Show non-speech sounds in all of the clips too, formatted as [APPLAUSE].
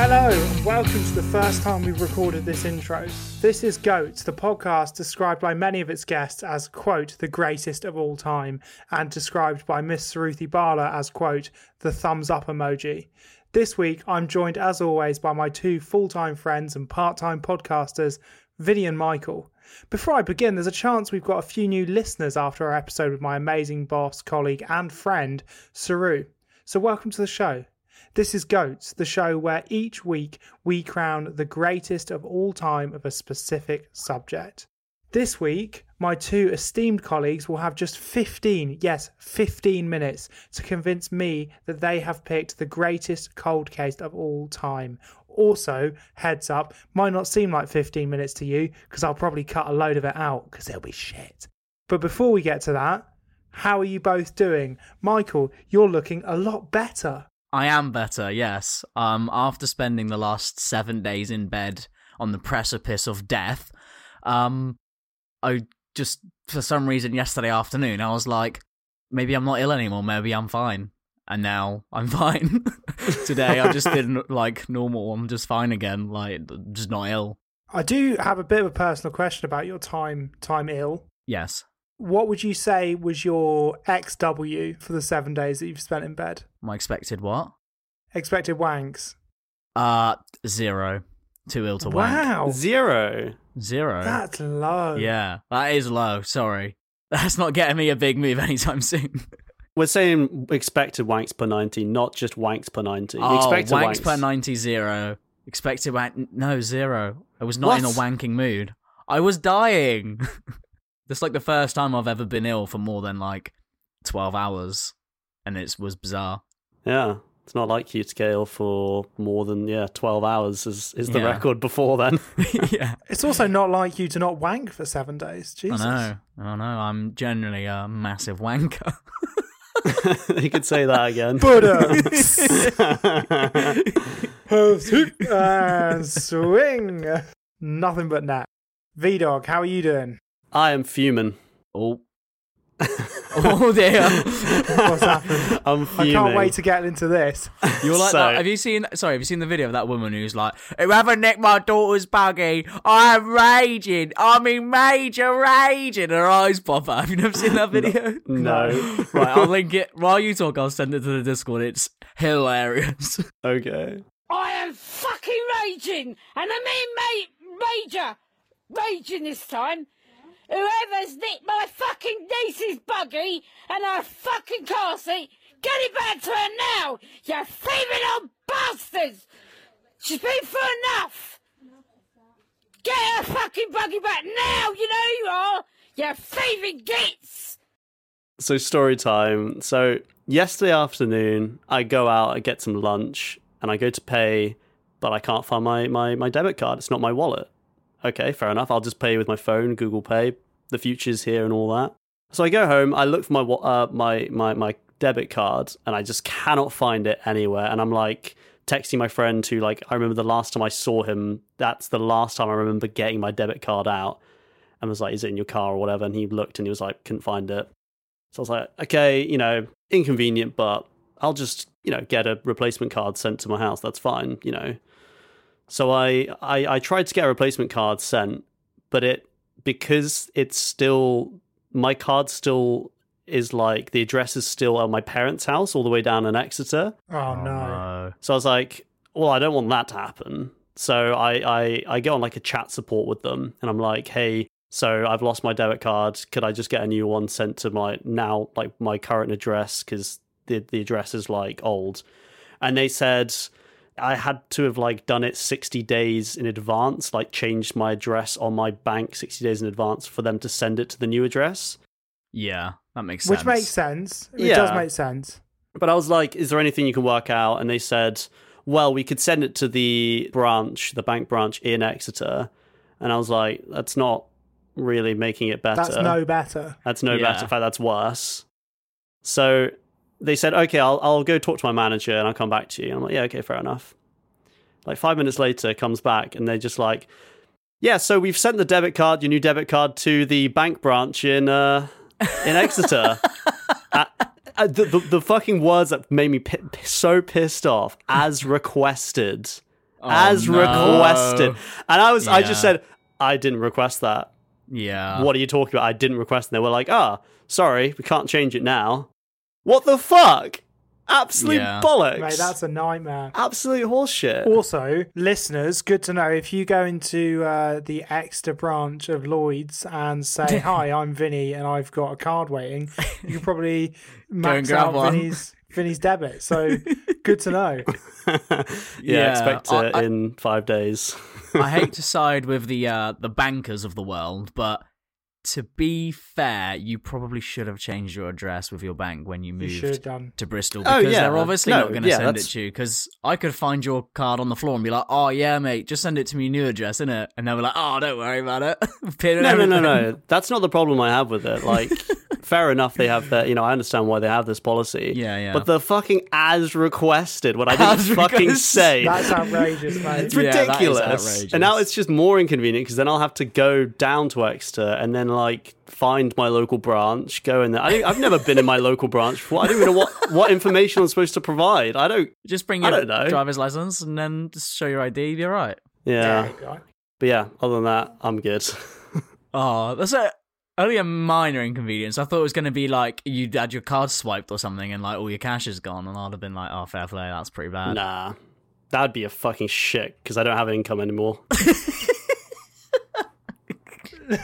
Hello, and welcome to the first time we've recorded this intro. This is Goats, the podcast described by many of its guests as, quote, the greatest of all time, and described by Miss Saruthi Bala as, quote, the thumbs up emoji. This week, I'm joined as always by my two full time friends and part time podcasters, Vinny and Michael. Before I begin, there's a chance we've got a few new listeners after our episode with my amazing boss, colleague, and friend, Saru. So, welcome to the show. This is Goats, the show where each week we crown the greatest of all time of a specific subject. This week, my two esteemed colleagues will have just 15, yes, 15 minutes to convince me that they have picked the greatest cold case of all time. Also, heads up, might not seem like 15 minutes to you because I'll probably cut a load of it out because they'll be shit. But before we get to that, how are you both doing? Michael, you're looking a lot better. I am better, yes. Um, after spending the last seven days in bed on the precipice of death, um, I just for some reason yesterday afternoon I was like, maybe I'm not ill anymore. Maybe I'm fine, and now I'm [LAUGHS] fine. Today I just didn't like normal. I'm just fine again. Like just not ill. I do have a bit of a personal question about your time time ill. Yes. What would you say was your XW for the seven days that you've spent in bed? My expected what? Expected wanks. Uh, zero. Too ill to wank. Wow, Zero. Zero. that's low. Yeah, that is low. Sorry. [LAUGHS] That's not getting me a big move [LAUGHS] anytime soon. We're saying expected wanks per 90, not just wanks per 90. Oh, expected wanks, per 90, zero. Expected wank, no, zero. I was not in a wanking mood. I was dying. [LAUGHS] That's like the first time I've ever been ill for more than like 12 hours. And it was bizarre. Yeah. It's not like you to get ill for more than, yeah, 12 hours is, is the Yeah. record before then. [LAUGHS] [LAUGHS] yeah. It's also not like you to not wank for seven days. Jesus. I know. I know. I'm generally a massive wanker. [LAUGHS] you could say that again. But um, and swing. Nothing but net. V Dog, how are you doing? I am fuming. oh. [LAUGHS] oh dear. What's happened? I'm I can't wait to get into this. [LAUGHS] You're like So- that. Have you seen? Sorry, have you seen the video of that woman who's like, "Whoever nicked my daughter's buggy, I'm raging. I'm in major raging." Her eyes pop out. Have you never seen that video? No. [LAUGHS] right, I'll link it while you talk. I'll send it to the Discord. It's hilarious. Okay. I am fucking raging, and I mean ma- major raging this time. Whoever's nicked my fucking niece's buggy and her fucking car seat, get it back to her now, you thieving old bastards! She's been through enough! Get her fucking buggy back now, you know you are, you thieving gits! So story time. So yesterday afternoon, I go out, I get some lunch, and I go to pay, but I can't find my, my, my debit card. It's not my wallet. Okay, fair enough. I'll just pay with my phone, Google Pay. The future's here and all that. So I go home, I look for my uh, my my my debit card, and I just cannot find it anywhere. And I'm like texting my friend who like I remember the last time I saw him. That's the last time I remember getting my debit card out, and was like, "Is it in your car or whatever?" And he looked and he was like, "Couldn't find it." So I was like, "Okay, you know, inconvenient, but I'll just you know get a replacement card sent to my house. That's fine, you know." So I, I I tried to get a replacement card sent, but it because it's still my card still is like the address is still at my parents' house all the way down in Exeter. Oh, oh no. no. So I was like, well, I don't want that to happen. So I, I, I get on like a chat support with them and I'm like, hey, so I've lost my debit card. Could I just get a new one sent to my now, like my current address? Because the, the address is like old. And they said I had to have like done it 60 days in advance, like changed my address on my bank 60 days in advance for them to send it to the new address. Yeah, that makes sense. Which makes sense. It Yeah. does make sense. But I was like, is there anything you can work out? And they said, well, we could send it to the branch, the bank branch in Exeter. And I was like, that's not really making it better. That's no better. That's no Yeah. better. In fact, that's worse. So they said, okay, I'll, I'll go talk to my manager and I'll come back to you. I'm like, yeah, okay, fair enough. Like five minutes later, comes back and they're just like, yeah, so we've sent the debit card, your new debit card, to the bank branch in uh, in Exeter. [LAUGHS] uh, uh, the, the the fucking words that made me pi- so pissed off, as requested, as Oh, no. requested, and I was, I just said, I didn't request that Yeah. what are you talking about? I didn't request. And they were like, ah, sorry, we can't change it now. What the fuck? Absolute Yeah. bollocks. Mate, that's a nightmare. absolute horseshit. Also, listeners, good to know if you go into uh, the Exeter branch of Lloyd's and say, [LAUGHS] "Hi, I'm Vinny, and I've got a card waiting," you can probably [LAUGHS] max grab out one. Vinny's Vinny's debit. So, good to know. [LAUGHS] yeah, Yeah, expect I- it I- in five days. I hate to side with the uh, the bankers of the world, but to be fair, you probably should have changed your address with your bank when you You moved should have done. to Bristol Oh, because yeah. they're obviously No, not going to yeah, send it to you. Because I could find your card on the floor and be like, "Oh yeah, mate, just send it to me new address, innit?" And they were like, "Oh, don't worry about it." [LAUGHS] Pin and no, no, no, no. That's not the problem I have with it. Like, [LAUGHS] fair enough, they have that. You know, I understand why they have this policy. Yeah, yeah. But the fucking as requested, what I didn't As fucking requested. say. [LAUGHS] That's outrageous, mate. It's Yeah, that is ridiculous. outrageous. And now it's just more inconvenient because then I'll have to go down to Exeter and then like find my local branch, go in there. I don't, I've never been in my local branch before. I don't even know what, what information I'm supposed to provide. I don't. Just bring I your know. driver's license and then just show your ID. You're right. Yeah. Yeah. But yeah, other than that, I'm good. [LAUGHS] Oh, that's a only a minor inconvenience. I thought it was going to be like you'd had your card swiped or something, and like all your cash is gone, and I'd have been like, "Oh, fair play, that's pretty bad." nah. That'd be a fucking shit because I don't have income anymore. [LAUGHS] [LAUGHS]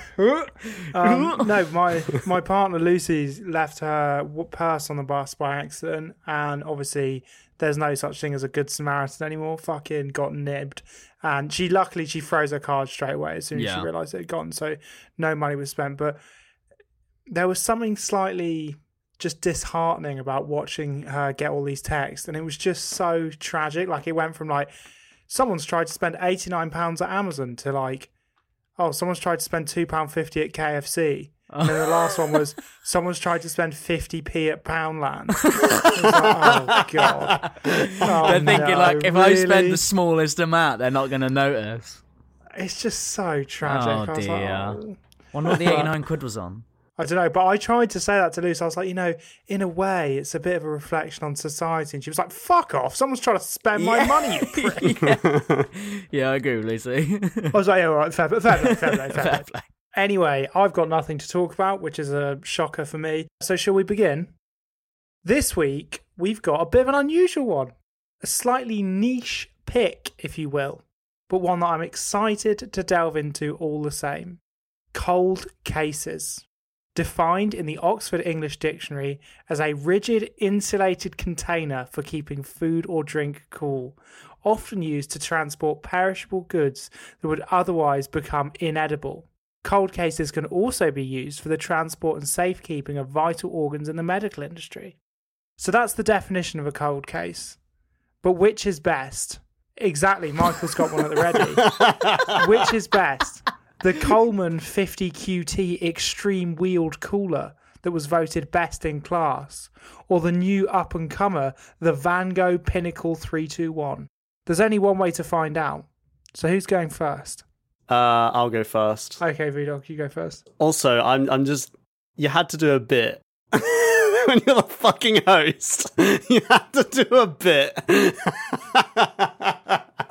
Um, no, my my partner Lucy's left her purse on the bus by accident, and obviously there's no such thing as a good Samaritan anymore. Fucking got nibbed, and she luckily she froze her card straight away as soon as Yeah. she realised it had gone, so no money was spent. But there was something slightly just disheartening about watching her get all these texts, and it was just so tragic. Like it went from like someone's tried to spend eighty nine pounds at Amazon to like oh, someone's tried to spend two pound fifty at KFC. Oh. And then the last one was [LAUGHS] someone's tried to spend fifty p at Poundland. [LAUGHS] Like, oh god! Oh, They're thinking no, like, if I spend the smallest amount, they're not going to notice. it's just so tragic. Oh, I was like, dear. oh. Wonder what the [LAUGHS] eighty-nine quid was on. I don't know, but I tried to say that to Lucy. I was like, you know, in a way, it's a bit of a reflection on society. And she was like, "Fuck off! Someone's trying to spend my money, you [LAUGHS] prick." yeah. yeah, I agree with Lucy. I was like, yeah, all right, fair, fair play, fair play, fair [LAUGHS] Fair play. Anyway, I've got nothing to talk about, which is a shocker for me. So, shall we begin? This week, we've got a bit of an unusual one, a slightly niche pick, if you will, but one that I'm excited to delve into all the same. Cold cases. Defined in the Oxford English Dictionary as a rigid insulated container for keeping food or drink cool, often used to transport perishable goods that would otherwise become inedible. Cold cases can also be used for the transport and safekeeping of vital organs in the medical industry. So that's the definition of a cold case. But which is best? Exactly, Michael's got one at the ready. [LAUGHS] which is best? The Coleman 50 QT Extreme Wheeled Cooler that was voted best in class, or the new up and comer, the Van Gogh Pinnacle 321? There's only one way to find out. So who's going first? Uh, I'll go first. Okay, VDog, you go first. Also, I'm I'm just you had to do a bit. [LAUGHS] when you're the fucking host, [LAUGHS] you had to do a bit. [LAUGHS]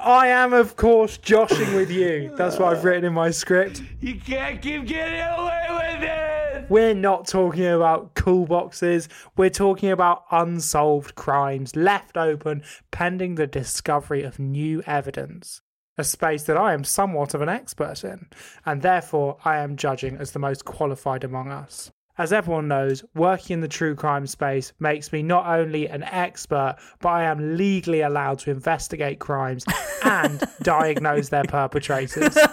I am, of course, joshing with you. That's what I've written in my script. You can't keep getting away with it. We're not talking about cool boxes. We're talking about unsolved crimes left open pending the discovery of new evidence. A space that I am somewhat of an expert in, and therefore I am judging as the most qualified among us. As everyone knows, working in the true crime space makes me not only an expert, but I am legally allowed to investigate crimes [LAUGHS] and diagnose their perpetrators. [LAUGHS]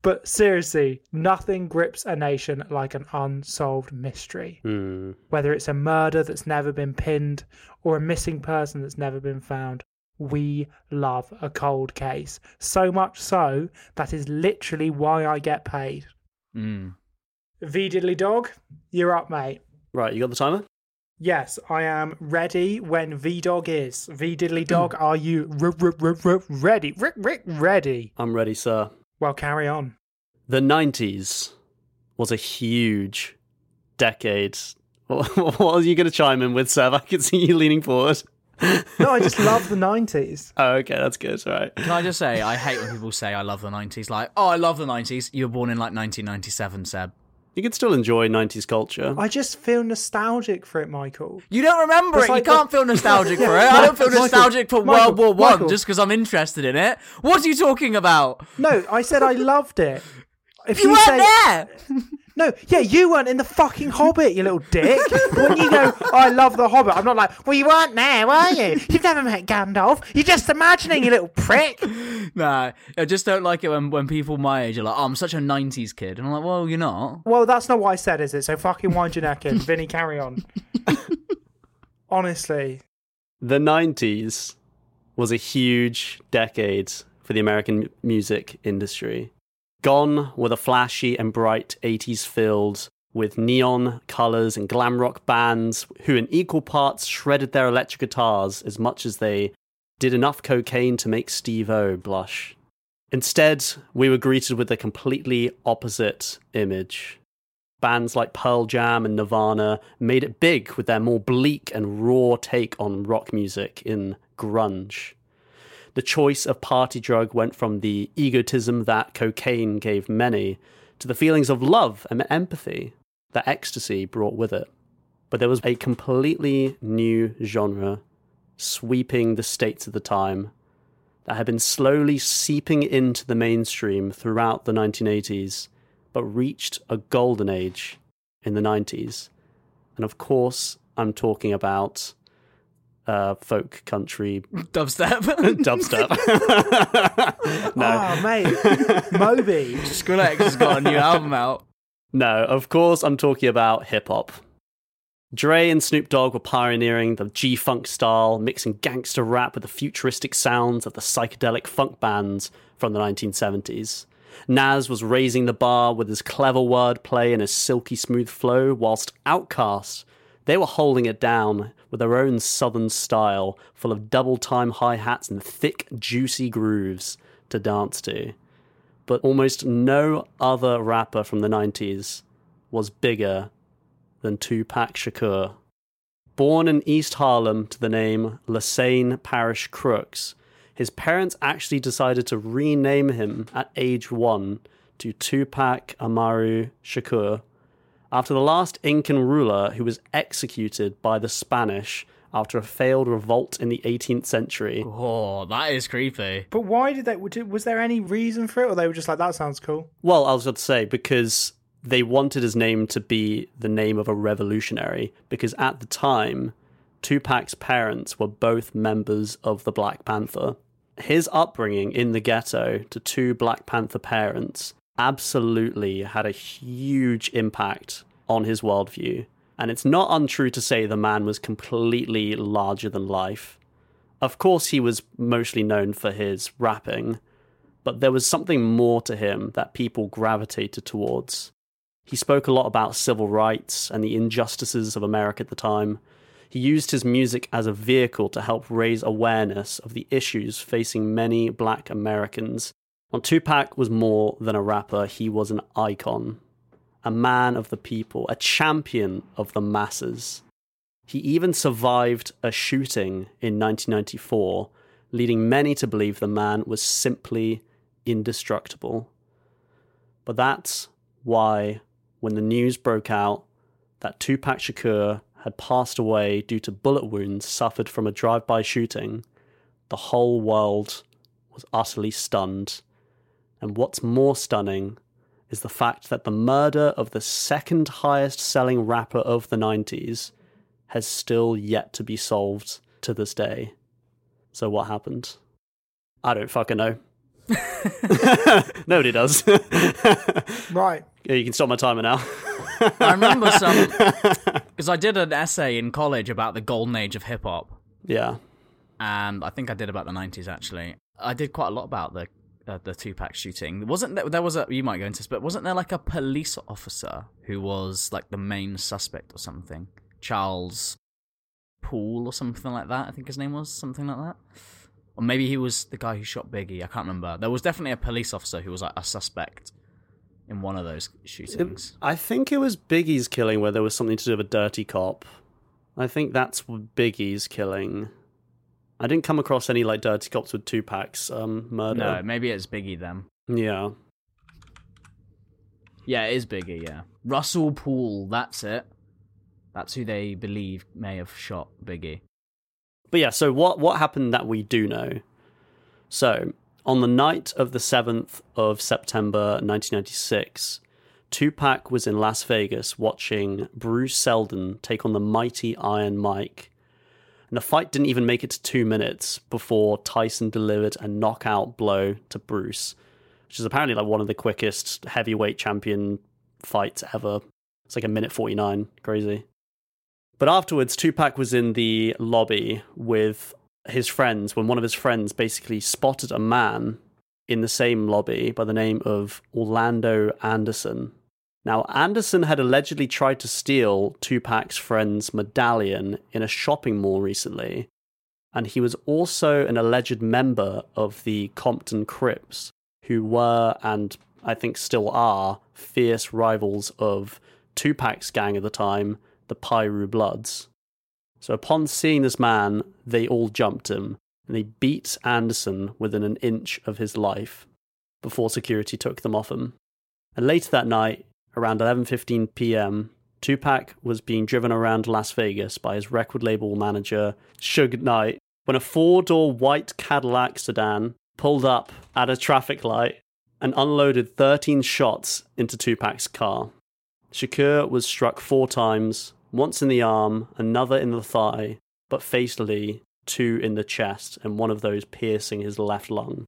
But seriously, nothing grips a nation like an unsolved mystery. Hmm. Whether it's a murder that's never been pinned or a missing person that's never been found, we love a cold case. So much so, that is literally why I get paid. Mm. V Diddly Dog, you're up, mate. Right, you got the timer? Yes, I am ready when V Dog is. V Diddly Dog, are you r- r- r- r- ready? Rick, Rick, ready? I'm ready, sir. Well, carry on. The 90s was a huge decade. [LAUGHS] What are you going to chime in with, Seb? [LAUGHS] I can see you leaning forward. No, I just love the 90s. [LAUGHS] Oh, okay, that's good. All right. Can I just say, I hate when people say I love the 90s. Like, oh, I love the 90s. You were born in like 1997, Seb. You can still enjoy 90s culture. I just feel nostalgic for it, Michael. You don't remember It's it. like you can't the- feel nostalgic for it. [LAUGHS] I don't feel Michael, nostalgic for Michael, World War One just because I'm interested in it. What are you talking about? No, I said I loved it. If You, you, weren't say there. no, yeah, you weren't in the fucking Hobbit, you little dick. when you go, I love the Hobbit, I'm not like, well, you weren't there, were you? You've never met Gandalf. You're just imagining, you little prick. [LAUGHS] Nah, I just don't like it when, when people my age are like, oh, I'm such a 90s kid. And I'm like, well, you're not. Well, that's not what I said, is it? So fucking wind your neck in, Vinny. Carry on. [LAUGHS] Honestly, The 90s was a huge decade for the American music industry. Gone were the flashy and bright 80s filled with neon colors and glam rock bands who, in equal parts, shredded their electric guitars as much as they did enough cocaine to make Steve O blush. Instead, we were greeted with a completely opposite image. Bands like Pearl Jam and Nirvana made it big with their more bleak and raw take on rock music in grunge. The choice of party drug went from the egotism that cocaine gave many to the feelings of love and empathy that ecstasy brought with it. But there was a completely new genre sweeping the states of the time that had been slowly seeping into the mainstream throughout the 1980s, but reached a golden age in the 90s. And of course, I'm talking about uh, folk country [LAUGHS] Dubstep. [LAUGHS] dubstep. [LAUGHS] no, oh, mate. Moby. Skrillex has got a new album out. no, of course, I'm talking about hip hop. Dre and Snoop Dogg were pioneering the G Funk style, mixing gangster rap with the futuristic sounds of the psychedelic funk bands from the 1970s. Nas was raising the bar with his clever wordplay and his silky smooth flow, whilst Outkast, they were holding it down with their own southern style, full of double time hi hats and thick, juicy grooves to dance to. But almost no other rapper from the 90s was bigger than Tupac Shakur. Born in East Harlem to the name Lesane Parish Crooks, his parents actually decided to rename him at age one to Tupac Amaru Shakur after the last Incan ruler who was executed by the Spanish after a failed revolt in the 18th century. Oh, that is creepy. But why did they? Was there any reason for it, or they were just like, "That sounds cool"? Well, I was going to say because they wanted his name to be the name of a revolutionary, because at the time, Tupac's parents were both members of the Black Panther. His upbringing in the ghetto to two Black Panther parents absolutely had a huge impact on his worldview. And it's not untrue to say the man was completely larger than life. Of course, he was mostly known for his rapping, but there was something more to him that people gravitated towards. He spoke a lot about civil rights and the injustices of America at the time. He used his music as a vehicle to help raise awareness of the issues facing many black Americans. And Tupac was more than a rapper, he was an icon, a man of the people, a champion of the masses. He even survived a shooting in 1994, leading many to believe the man was simply indestructible. But that's why, when the news broke out that Tupac Shakur had passed away due to bullet wounds suffered from a drive by shooting, the whole world was utterly stunned. And what's more stunning is the fact that the murder of the second highest selling rapper of the 90s has still yet to be solved to this day. So, what happened? I don't fucking know. [LAUGHS] [LAUGHS] Nobody does. [LAUGHS] Right. yeah, you can stop my timer now. I remember some because I did an essay in college about the golden age of hip hop, yeah. and I think I did about the '90s actually. I did quite a lot about the uh, the Tupac shooting. Wasn't there, there was a you might go into this, but wasn't there like a police officer who was like the main suspect or something? Charles Poole or something like that. I think his name was something like that. Or maybe he was the guy who shot Biggie. I can't remember. There was definitely a police officer who was like a suspect in one of those shootings. I think it was Biggie's killing where there was something to do with a dirty cop. I think that's Biggie's killing. I didn't come across any like dirty cops with Tupac's um, murder. no, maybe it's Biggie then. Yeah. Yeah, it is Biggie, yeah. Russell Poole, that's it. That's who they believe may have shot Biggie. But yeah, so what what happened that we do know? So, on the night of the 7th of September 1996, Tupac was in Las Vegas watching Bruce Seldon take on the mighty Iron Mike. And the fight didn't even make it to 2 minutes before Tyson delivered a knockout blow to Bruce, which is apparently like one of the quickest heavyweight champion fights ever. It's like a minute 49, crazy. But afterwards, Tupac was in the lobby with his friends when one of his friends basically spotted a man in the same lobby by the name of Orlando Anderson. Now, Anderson had allegedly tried to steal Tupac's friend's medallion in a shopping mall recently, and he was also an alleged member of the Compton Crips, who were, and I think still are, fierce rivals of Tupac's gang at the time, the Piru Bloods. So upon seeing this man, they all jumped him, and they beat Anderson within an inch of his life before security took them off him. And later that night, around 11:15 p.m., Tupac was being driven around Las Vegas by his record label manager, Suge Knight, when a four-door white Cadillac sedan pulled up at a traffic light and unloaded 13 shots into Tupac's car. Shakur was struck four times, once in the arm, another in the thigh, but fatally, two in the chest, and one of those piercing his left lung.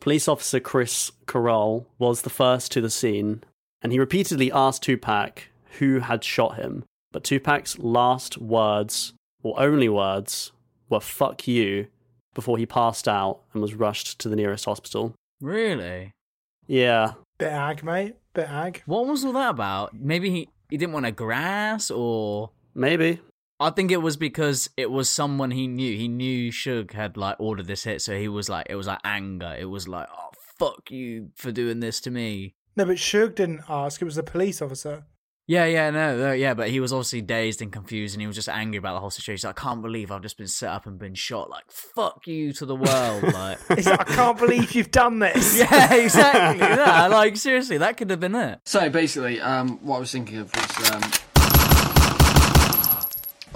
Police officer Chris Carroll was the first to the scene, and he repeatedly asked Tupac who had shot him, but Tupac's last words, or only words, were fuck you, before he passed out and was rushed to the nearest hospital. Really? Yeah, Bit ag, mate. Bit ag. What was all that about? Maybe he, he didn't want to grass, or maybe. I think it was because it was someone he knew. He knew Suge had like ordered this hit, so he was like, it was like anger. It was like, oh fuck you for doing this to me. No, but Suge didn't ask. It was the police officer. Yeah, yeah, no, no, yeah, but he was obviously dazed and confused, and he was just angry about the whole situation. He's like, I can't believe I've just been set up and been shot. Like, fuck you to the world. [LAUGHS] Like, He's like, I can't believe you've done this. [LAUGHS] yeah, exactly. [LAUGHS] yeah, like seriously, that could have been it. So basically, um, what I was thinking of was, um,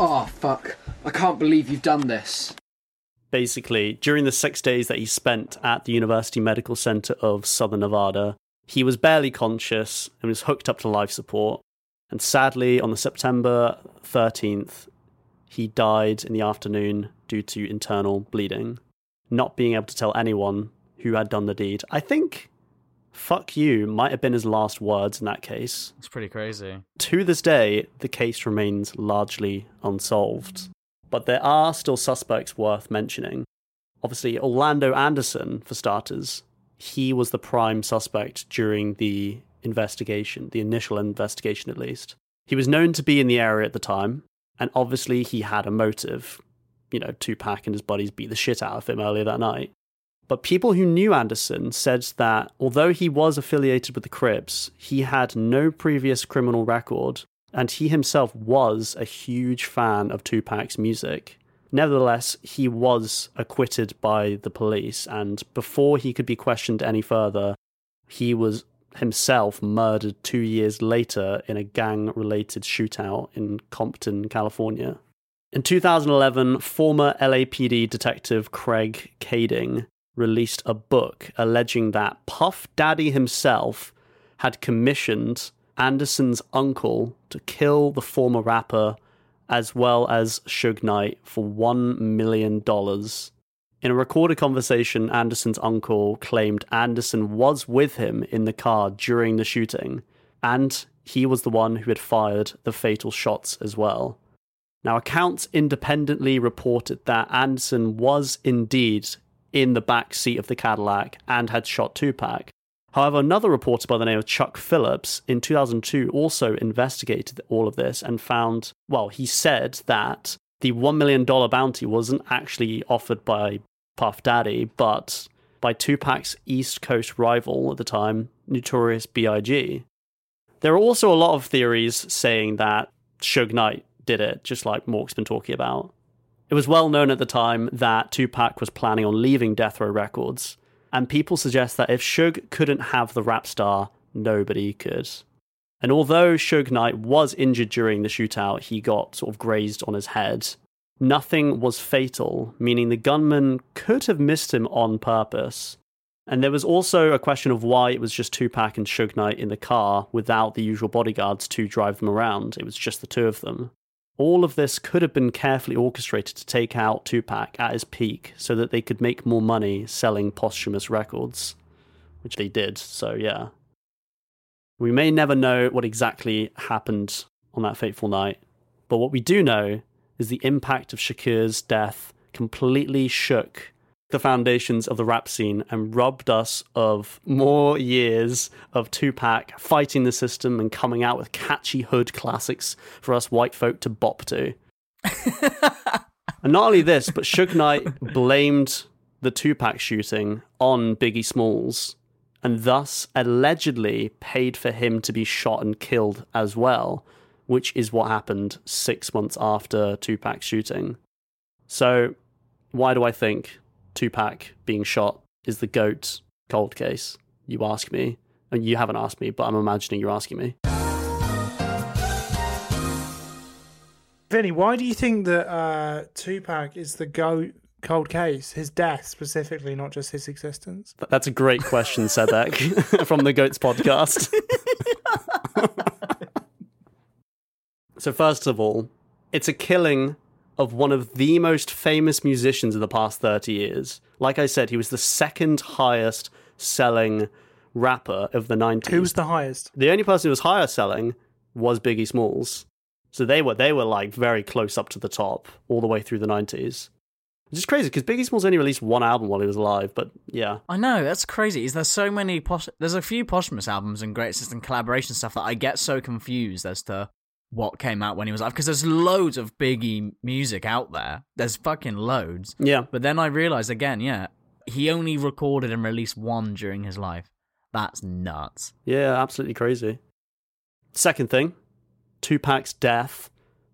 oh fuck, I can't believe you've done this. Basically, during the six days that he spent at the University Medical Center of Southern Nevada, he was barely conscious and was hooked up to life support. And sadly, on the September 13th, he died in the afternoon due to internal bleeding, not being able to tell anyone who had done the deed. I think fuck you might have been his last words in that case. It's pretty crazy. To this day, the case remains largely unsolved. But there are still suspects worth mentioning. Obviously, Orlando Anderson, for starters, he was the prime suspect during the investigation, the initial investigation at least. He was known to be in the area at the time, and obviously he had a motive. You know, Tupac and his buddies beat the shit out of him earlier that night. But people who knew Anderson said that although he was affiliated with the Crips, he had no previous criminal record and he himself was a huge fan of Tupac's music. Nevertheless, he was acquitted by the police, and before he could be questioned any further, he was himself murdered two years later in a gang related shootout in Compton, California. In 2011, former LAPD detective Craig Kading released a book alleging that Puff Daddy himself had commissioned Anderson's uncle to kill the former rapper as well as Suge Knight for $1 million. In a recorded conversation, Anderson's uncle claimed Anderson was with him in the car during the shooting, and he was the one who had fired the fatal shots as well. Now, accounts independently reported that Anderson was indeed in the back seat of the Cadillac and had shot Tupac. However, another reporter by the name of Chuck Phillips in 2002 also investigated all of this and found, well, he said that the $1 million bounty wasn't actually offered by Puff Daddy, but by Tupac's East Coast rival at the time, Notorious B.I.G. There are also a lot of theories saying that Suge Knight did it, just like Mork's been talking about. It was well known at the time that Tupac was planning on leaving Death Row Records, and people suggest that if Suge couldn't have the rap star, nobody could. And although Suge Knight was injured during the shootout, he got sort of grazed on his head. Nothing was fatal, meaning the gunman could have missed him on purpose. And there was also a question of why it was just Tupac and Suge Knight in the car without the usual bodyguards to drive them around. It was just the two of them. All of this could have been carefully orchestrated to take out Tupac at his peak so that they could make more money selling posthumous records, which they did, so yeah. We may never know what exactly happened on that fateful night, but what we do know is the impact of Shakur's death completely shook the foundations of the rap scene and robbed us of more years of Tupac fighting the system and coming out with catchy hood classics for us white folk to bop to. [LAUGHS] and not only this, but Suge Knight blamed the Tupac shooting on Biggie Smalls and thus allegedly paid for him to be shot and killed as well, which is what happened six months after Tupac's shooting. So, why do I think Tupac being shot is the GOAT cold case, you ask me. And you haven't asked me, but I'm imagining you're asking me. Vinny, why do you think that uh, Tupac is the GOAT cold case? His death specifically, not just his existence? That's a great question, Sebek, [LAUGHS] from the GOATs podcast. [LAUGHS] so, first of all, it's a killing of one of the most famous musicians of the past 30 years. Like I said, he was the second highest selling rapper of the 90s. Who was the highest? The only person who was higher selling was Biggie Smalls. So they were they were like very close up to the top all the way through the 90s. Which is crazy because Biggie Smalls only released one album while he was alive, but yeah. I know, that's crazy. Is there so many pos- there's a few posthumous albums and greatest and collaboration stuff that I get so confused as to what came out when he was alive because there's loads of Biggie music out there. There's fucking loads. Yeah. But then I realized again, yeah, he only recorded and released one during his life. That's nuts. Yeah, absolutely crazy. Second thing, Tupac's death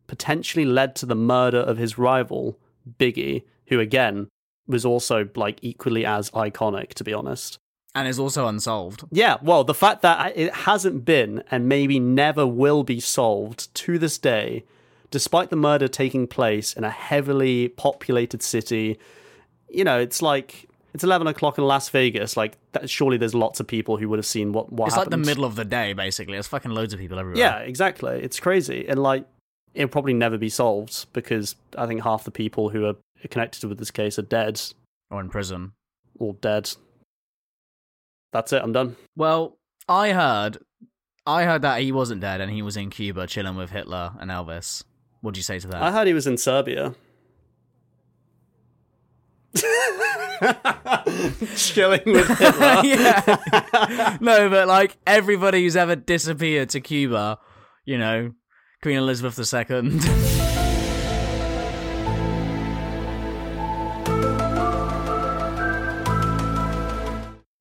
potentially led to the murder of his rival, Biggie, who again was also like equally as iconic, to be honest. And is also unsolved. Yeah, well, the fact that it hasn't been and maybe never will be solved to this day, despite the murder taking place in a heavily populated city, you know, it's like it's eleven o'clock in Las Vegas. Like, that, surely there's lots of people who would have seen what what It's happened. like the middle of the day, basically. There's fucking loads of people everywhere. Yeah, exactly. It's crazy, and like it'll probably never be solved because I think half the people who are connected with this case are dead Or in prison. or dead. That's it. I'm done. Well, I heard, I heard that he wasn't dead and he was in Cuba chilling with Hitler and Elvis. What do you say to that? I heard he was in Serbia. [LAUGHS] Chilling with Hitler. [LAUGHS] yeah. no, but like everybody who's ever disappeared to Cuba, you know, Queen Elizabeth II. [LAUGHS]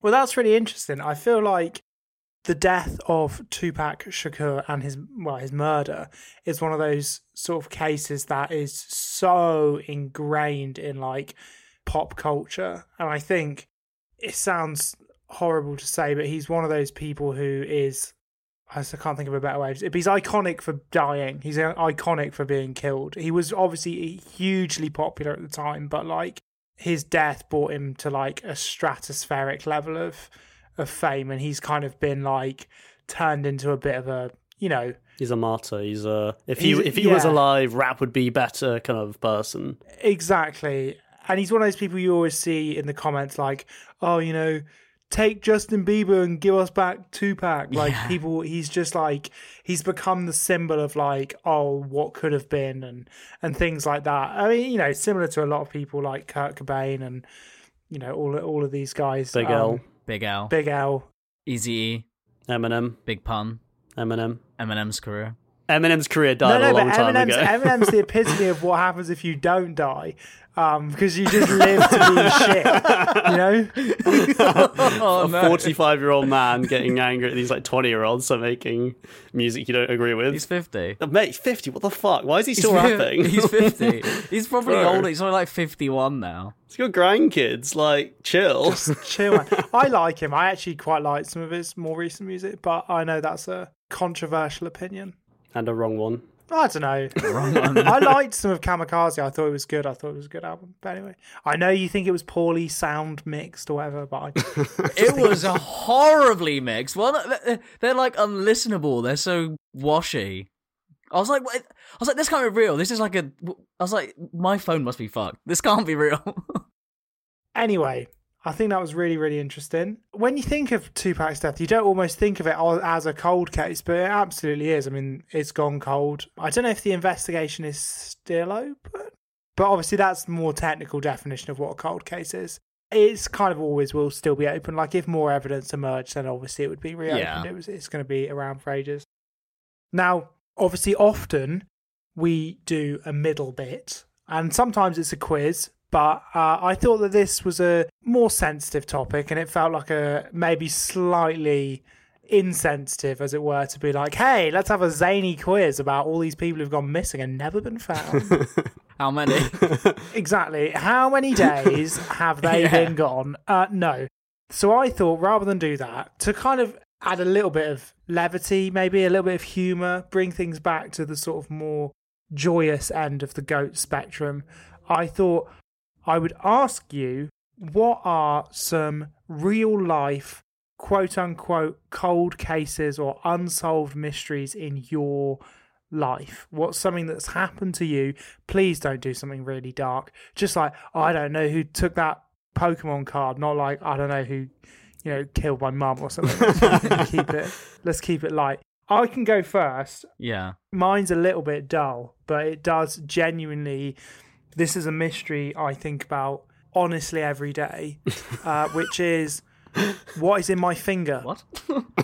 Well, that's really interesting. I feel like the death of Tupac Shakur and his well his murder is one of those sort of cases that is so ingrained in like pop culture and I think it sounds horrible to say but he's one of those people who is I can't think of a better way. He's iconic for dying. He's iconic for being killed. He was obviously hugely popular at the time, but like his death brought him to like a stratospheric level of of fame, and he's kind of been like turned into a bit of a you know He's a martyr. He's a if he if he was alive, rap would be better kind of person. exactly. And he's one of those people you always see in the comments like, oh, you know, take Justin Bieber and give us back Tupac. Like Yeah. people, he's just like he's become the symbol of like, oh, what could have been and and things like that. I mean, you know, similar to a lot of people like Kurt Cobain and you know all all of these guys. Big um, L, Big L, Big L. Eazy E, Eminem, Big Pun, Eminem. Eminem's career. Eminem's career No, died no, a but long time Eminem's, ago. Eminem's the [LAUGHS] epitome of what happens if you don't die. Um, because you just live to be shit, you know. [LAUGHS] oh a 45 year old man getting angry at these like 20 year olds for making music you don't agree with. He's 50. Oh, Mate, 50, what the fuck? Why is he still he's, rapping? He's 50. [LAUGHS] He's probably Bro. older. He's only like 51 now. He's got grandkids, like, chill. Chill, man. I like him. I actually quite like some of his more recent music, but I know that's a controversial opinion. And a wrong one. I don't know. Wrong one. [LAUGHS] I liked some of Kamikaze. I thought it was good. I thought it was a good album. But anyway, I know you think it was poorly sound mixed or whatever, but I, [LAUGHS] it was horribly mixed. Well, they're- they're like unlistenable. They're so washy. I was like, what? I was like, this can't be real. This is like a. I was like, my phone must be fucked. This can't be real. [LAUGHS] Anyway, I think that was really, really interesting. When you think of Tupac's death, you don't almost think of it as a cold case, but it absolutely is. I mean, it's gone cold. I don't know if the investigation is still open, but obviously that's more technical definition of what a cold case is. It's kind of always will still be open. Like if more evidence emerged, then obviously it would be reopened. Yeah. It was it's going to be around for ages. Now, obviously, often we do a middle bit, and sometimes it's a quiz. But uh, I thought that this was a more sensitive topic, and it felt like a maybe slightly insensitive, as it were, to be like, "Hey, let's have a zany quiz about all these people who've gone missing and never been found." [LAUGHS] How many? [LAUGHS] exactly. How many days have they [LAUGHS] Yeah. been gone? Uh, no. So I thought rather than do that, to kind of add a little bit of levity, maybe a little bit of humour, bring things back to the sort of more joyous end of the goat spectrum, I thought I would ask you what are some real life, quote unquote, cold cases or unsolved mysteries in your life? What's something that's happened to you? Please don't do something really dark. Just like, oh, I don't know who took that Pokemon card, not like, I don't know who, you know, killed my mum or something. Keep it, let's keep it light. I can go first yeah. mine's a little bit dull, but it does genuinely. This is a mystery I think about honestly every day, [LAUGHS] uh, which is what is in my finger. What?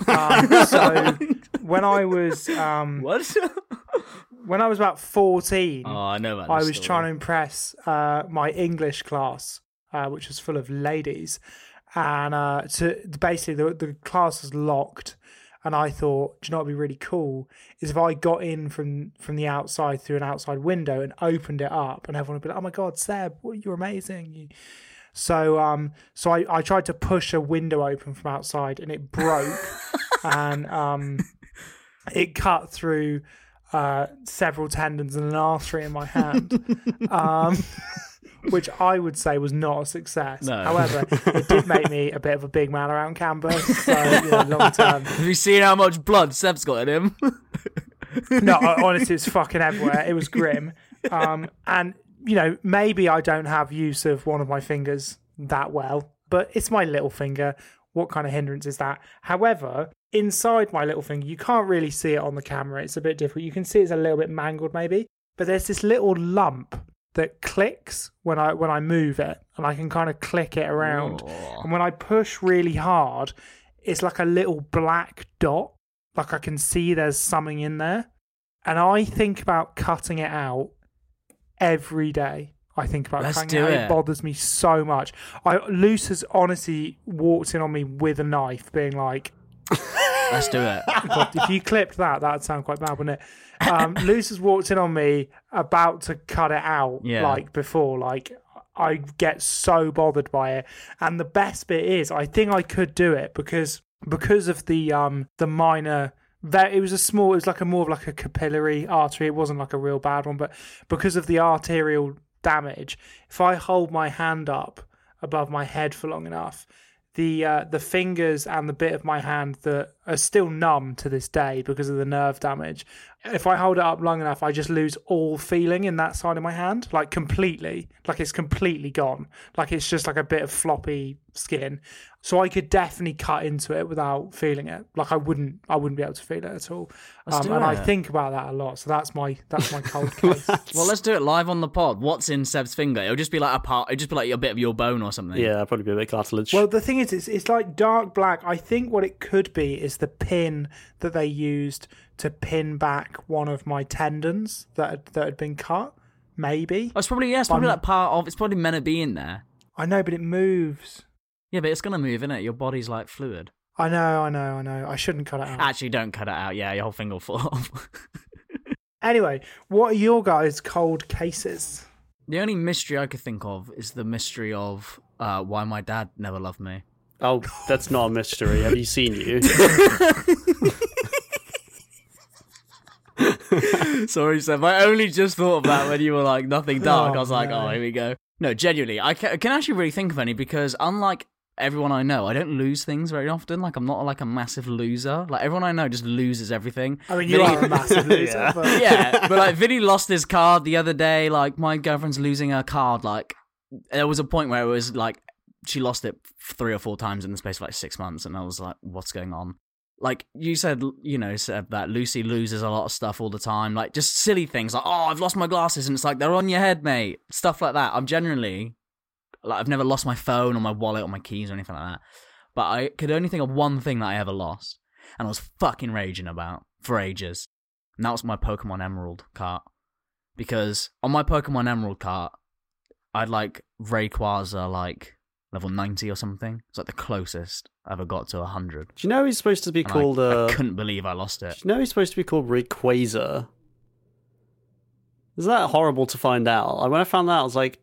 Um, [LAUGHS] so when I was um, what? when I was about fourteen, oh, I know I was story. trying to impress uh, my English class, uh, which was full of ladies, and uh, to basically the, the class was locked. And I thought, do you know what would be really cool? Is if I got in from from the outside through an outside window and opened it up, and everyone would be like, "Oh my god, Seb, you're amazing!" You... So um, so I, I tried to push a window open from outside, and it broke, [LAUGHS] and um, it cut through uh, several tendons and an artery in my hand, [LAUGHS] um, which I would say was not a success. No. However, it did make me a bit of a big man around campus. So, you know, long term. [LAUGHS] Have you seen how much blood Seb's got in him? [LAUGHS] No, honestly, it's fucking everywhere. It was grim. Um, and, you know, maybe I don't have use of one of my fingers that well, but it's my little finger. What kind of hindrance is that? However, inside my little finger, you can't really see it on the camera. It's a bit different. You can see it's a little bit mangled, maybe, but there's this little lump that clicks when I when I move it, and I can kind of click it around. And when I push really hard, it's like a little black dot. Like I can see there's something in there. And I think about cutting it out every day. I think about Let's cutting it out. it. It bothers me so much. I Luce has honestly walked in on me with a knife, being like, [LAUGHS] Let's do it. [LAUGHS] If you clipped that, that'd sound quite bad, wouldn't it? Um, [LAUGHS] Luce has walked in on me about to cut it out, Yeah. like before. Like, I get so bothered by it. And the best bit is, I think I could do it because because of the um the minor. That it was a small. It was like a more of like a capillary artery. It wasn't like a real bad one, but because of the arterial damage, if I hold my hand up above my head for long enough, the uh, the fingers and the bit of my hand that are still numb to this day because of the nerve damage. If I hold it up long enough, I just lose all feeling in that side of my hand, like completely, like it's completely gone, like it's just like a bit of floppy skin. So I could definitely cut into it without feeling it. Like I wouldn't, I wouldn't be able to feel it at all. Um, do and I think about that a lot. So that's my that's my cold [LAUGHS] case. Well, let's do it live on the pod. What's in Seb's finger? It'll just be like a part. It'll just be like a bit of your bone or something. Yeah, probably be a bit cartilage. Well, the thing is, it's, it's like dark black. I think what it could be is the pin that they used to pin back one of my tendons that had, that had been cut. Maybe Oh, it's probably yeah. It's probably I'm- like part of. It's probably meant to be in there. I know, but it moves. Yeah, but it's gonna move, isn't it? Your body's like fluid. I know, I know, I know. I shouldn't cut it out. Actually, don't cut it out. Yeah, your whole finger will fall [LAUGHS] off. Anyway, what are your guys' cold cases? the only mystery I could think of is the mystery of uh, why my dad never loved me. oh, that's not a mystery. Have you seen you? [LAUGHS] Sorry, Seb. I only just thought of that when you were like nothing dark. Oh, I was like, no. oh, here we go. No, genuinely, I can, I can actually really think of any because unlike everyone I know, I don't lose things very often. Like I'm not like a massive loser. Like everyone I know just loses everything. I mean, you Vinny- are a massive [LAUGHS] loser. Yeah. But yeah, but like Vinny lost his card the other day. Like my girlfriend's losing her card. Like there was a point where it was like she lost it three or four times in the space of like six months, and I was like, what's going on? Like you said, you know, said that Lucy loses a lot of stuff all the time. Like just silly things like, oh, I've lost my glasses, and it's like they're on your head, mate. Stuff like that. I'm generally like I've never lost my phone or my wallet or my keys or anything like that. But I could only think of one thing that I ever lost, and I was fucking raging about for ages. And that was my Pokemon Emerald cart. Because on my Pokemon Emerald cart, I'd like Rayquaza like level 90 or something. It's like the closest I ever got to 100. Do you know he's supposed to be And called? I, uh, couldn't believe I lost it. Do you know he's supposed to be called Rayquaza? Is that horrible to find out? Like, When I found that, I was like,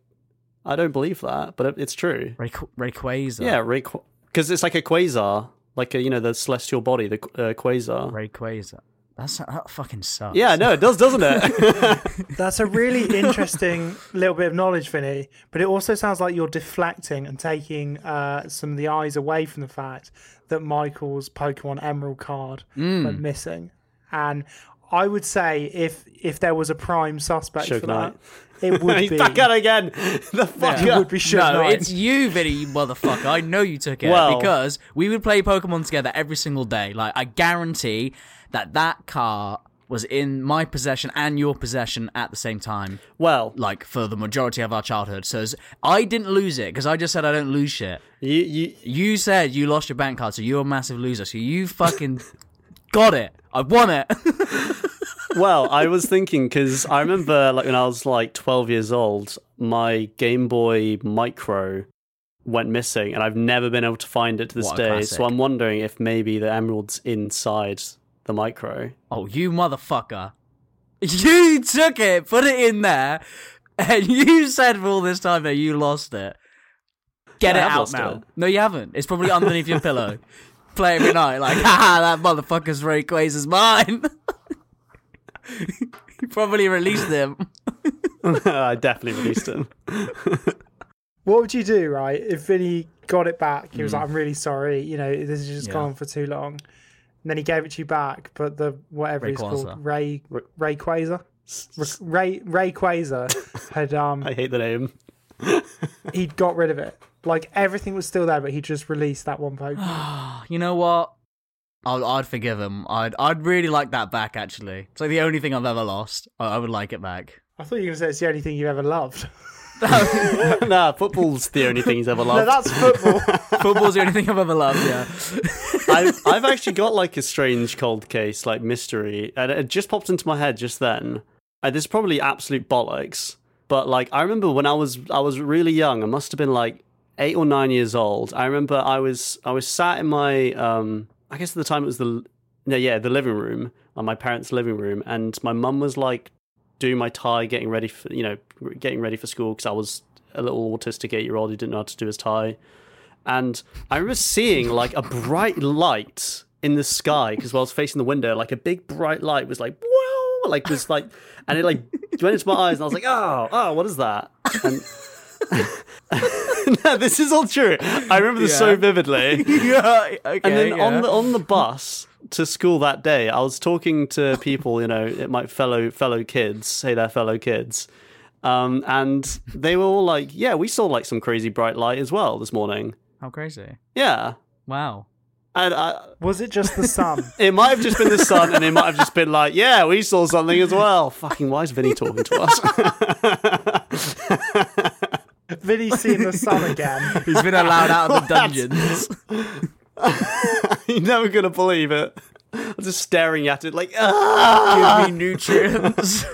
I don't believe that, but it- it's true. Rayqu- Rayquaza. Yeah, Rayqu because it's like a quasar, like a, you know the celestial body, the uh, quasar. Rayquaza. That's, that fucking sucks. Yeah, no, it does, doesn't it? [LAUGHS] [LAUGHS] That's a really interesting little bit of knowledge, Vinny. But it also sounds like you're deflecting and taking uh, some of the eyes away from the fact that Michael's Pokemon Emerald card went missing. And I would say if if there was a prime suspect Suge for Knight. that, it would [LAUGHS] He's be back at it again. [LAUGHS] The fuck it would be Suge No, Knight. it's you, Vinny, you motherfucker. I know you took it Well- because we would play Pokemon together every single day. Like, I guarantee that that car was in my possession and your possession at the same time. Well, Like for the majority of our childhood, so I didn't lose it because I just said I don't lose shit. you you You said you lost your bank card, so you're a massive loser. So you fucking [LAUGHS] got it. I won it. Well, I was thinking because I remember like when I was like 12 years old, my Game Boy Micro went missing, and I've never been able to find it to this What a day. classic. So I'm wondering if maybe the emerald's inside the micro. oh, you motherfucker! You took it, put it in there, and [LAUGHS] you said for all this time that you lost it. Get I it have out lost now. it. No, you haven't. It's probably underneath your [LAUGHS] pillow. Play every night, like, [LAUGHS] haha, that motherfucker's Rayquaza's mine. [LAUGHS] you probably released him. [LAUGHS] I definitely released him. [LAUGHS] What would you do, right, if Vinny got it back? He was like, "I'm really sorry, you know, this has just Yeah. gone for too long." And then he gave it to you back, but the whatever it's Rayquaza. called, Ray Ray Quasar, Ray Ray Quasar had um I hate the name. he'd got rid of it. Like everything was still there, but he just released that one Pokemon. [SIGHS] You know what? I'd, I'd forgive him. I'd I'd really like that back. Actually, it's like the only thing I've ever lost. I, I would like it back. I thought you were going to say it's the only thing you've ever loved. [LAUGHS] nah, football's the only thing he's ever no, loved. that's football. [LAUGHS] Football's the only thing I've ever loved. Yeah. [LAUGHS] I've, I've actually got like a strange cold case, like mystery, and it just popped into my head just then. Uh, this is probably absolute bollocks, but like I remember when I was I was really young. I must have been like eight or nine years old. I remember I was I was sat in my um I guess at the time it was the no, yeah, the living room, on my parents' living room, and my mum was like doing my tie, getting ready for you know, getting ready for school because I was a little autistic eight year old who didn't know how to do his tie, and I remember seeing like a bright light in the sky because while I was facing the window, like a big bright light was like wow, like was like, and it like went into my eyes, and I was like, oh, oh, what is that? And [LAUGHS] no, this is all true. I remember this so vividly. [LAUGHS] yeah, okay. And then yeah. on the on the bus to school that day, I was talking to people, you know, my fellow fellow kids, say they're fellow kids, um, and they were all like, "Yeah, we saw like some crazy bright light as well this morning." How crazy. Yeah, Wow. and I, Was it just the sun? [LAUGHS] it might have just been the sun, and it might have just been like, "Yeah, we saw something as well." Fucking, why is Vinny talking to us? Vinny's seen the sun again. [LAUGHS] He's been allowed out of the [LAUGHS] dungeons. [LAUGHS] You're never gonna believe it. I'm just staring at it like, ah! Give me nutrients.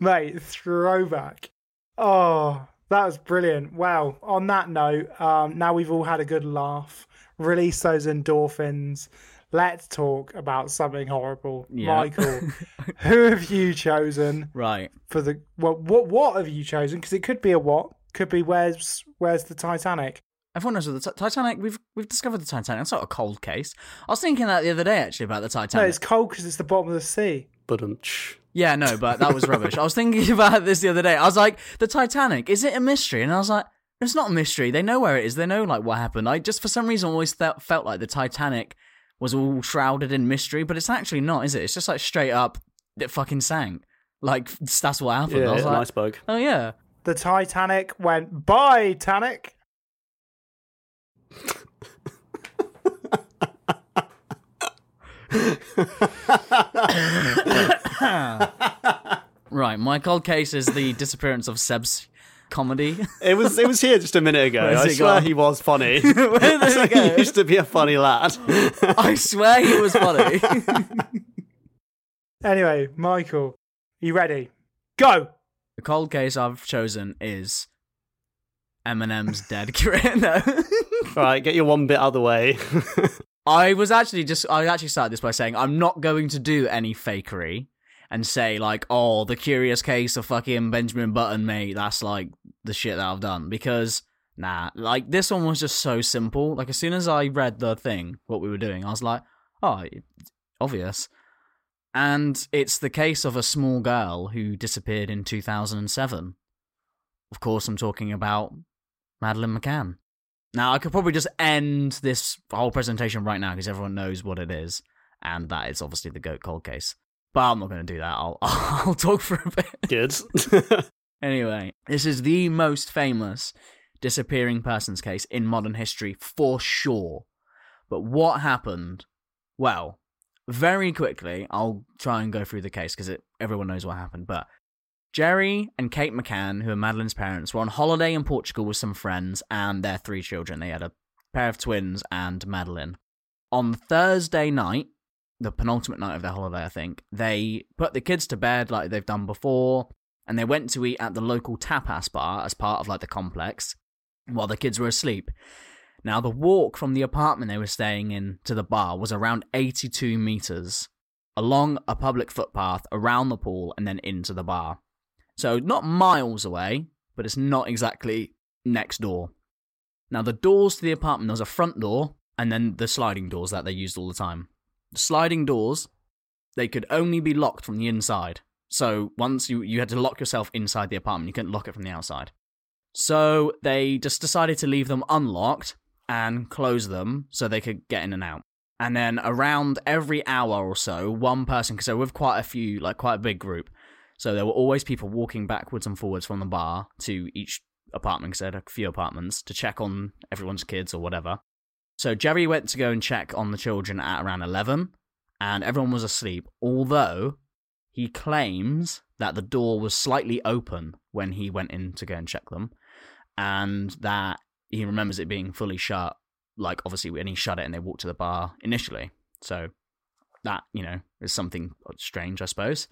Mate, throwback. Oh, that was brilliant. Wow. On that note, um, now we've all had a good laugh, release those endorphins. Let's talk about something horrible. Yeah. Michael, [LAUGHS] who have you chosen right. for the what? What? What have you chosen? Because it could be a what. Could be where's where's the Titanic? Everyone knows that the Ti- Titanic. We've we've discovered the Titanic. It's not a cold case. I was thinking that the other day actually about the Titanic. No, it's cold because it's the bottom of the sea. But um, Yeah, no, but that was rubbish. I was thinking [LAUGHS] about this the other day. I was like, the Titanic, is it a mystery? And I was like, it's not a mystery. They know where it is. They know like what happened. I just for some reason always felt felt like the Titanic was all shrouded in mystery, but it's actually not, is it? It's just like straight up it fucking sank. Like that's what happened. yeah, I was an like, iceberg. oh yeah. The Titanic went by Titanic. [LAUGHS] Right, my cold case is the disappearance of Seb's comedy. It was it was here just a minute ago. [LAUGHS] I swear gone? he was funny. [LAUGHS] [LAUGHS] Where did it he go? used to be a funny lad. I swear he was funny. Anyway, Michael, you ready? Go. the cold case I've chosen is Eminem's dead career. No. right, get your one bit out of the way. I was actually just I actually started this by saying I'm not going to do any fakery and say like, oh, the curious case of fucking Benjamin Button, mate, that's like the shit that I've done. Because nah, like this one was just so simple. Like as soon as I read the thing, what we were doing, I was like, oh, obvious. And it's the case of a small girl who disappeared in 2007. Of course, I'm talking about Madeleine McCann. Now, I could probably just end this whole presentation right now because everyone knows what it is, and that is obviously the goat cold case. But I'm not going to do that. I'll [LAUGHS] I'll talk for a bit. Good. [LAUGHS] [LAUGHS] Anyway, this is the most famous disappearing persons case in modern history for sure. But what happened? Well, very quickly, I'll try and go through the case because everyone knows what happened. But Gerry and Kate McCann, who are Madeleine's parents, were on holiday in Portugal with some friends and their three children. They had a pair of twins and Madeline. On Thursday night, the penultimate night of their holiday, I think, they put the kids to bed like they've done before, and they went to eat at the local tapas bar as part of like the complex while the kids were asleep. Now, the walk from the apartment they were staying in to the bar was around 82 meters along a public footpath around the pool and then into the bar. So, not miles away, but it's not exactly next door. Now, the doors to the apartment, there was a front door and then the sliding doors that they used all the time. Sliding doors, they could only be locked from the inside. So, once you, you had to lock yourself inside the apartment, you couldn't lock it from the outside. So, they just decided to leave them unlocked and close them so they could get in and out. And then around every hour or so, one person, because they were with quite a few, like quite a big group, so there were always people walking backwards and forwards from the bar to each apartment, because they had a few apartments, to check on everyone's kids or whatever. So Gerry went to go and check on the children at around 11, and everyone was asleep, although he claims that the door was slightly open when he went in to go and check them, and that he remembers it being fully shut, like obviously when he shut it and they walked to the bar initially. So that, you know, is something strange, I suppose.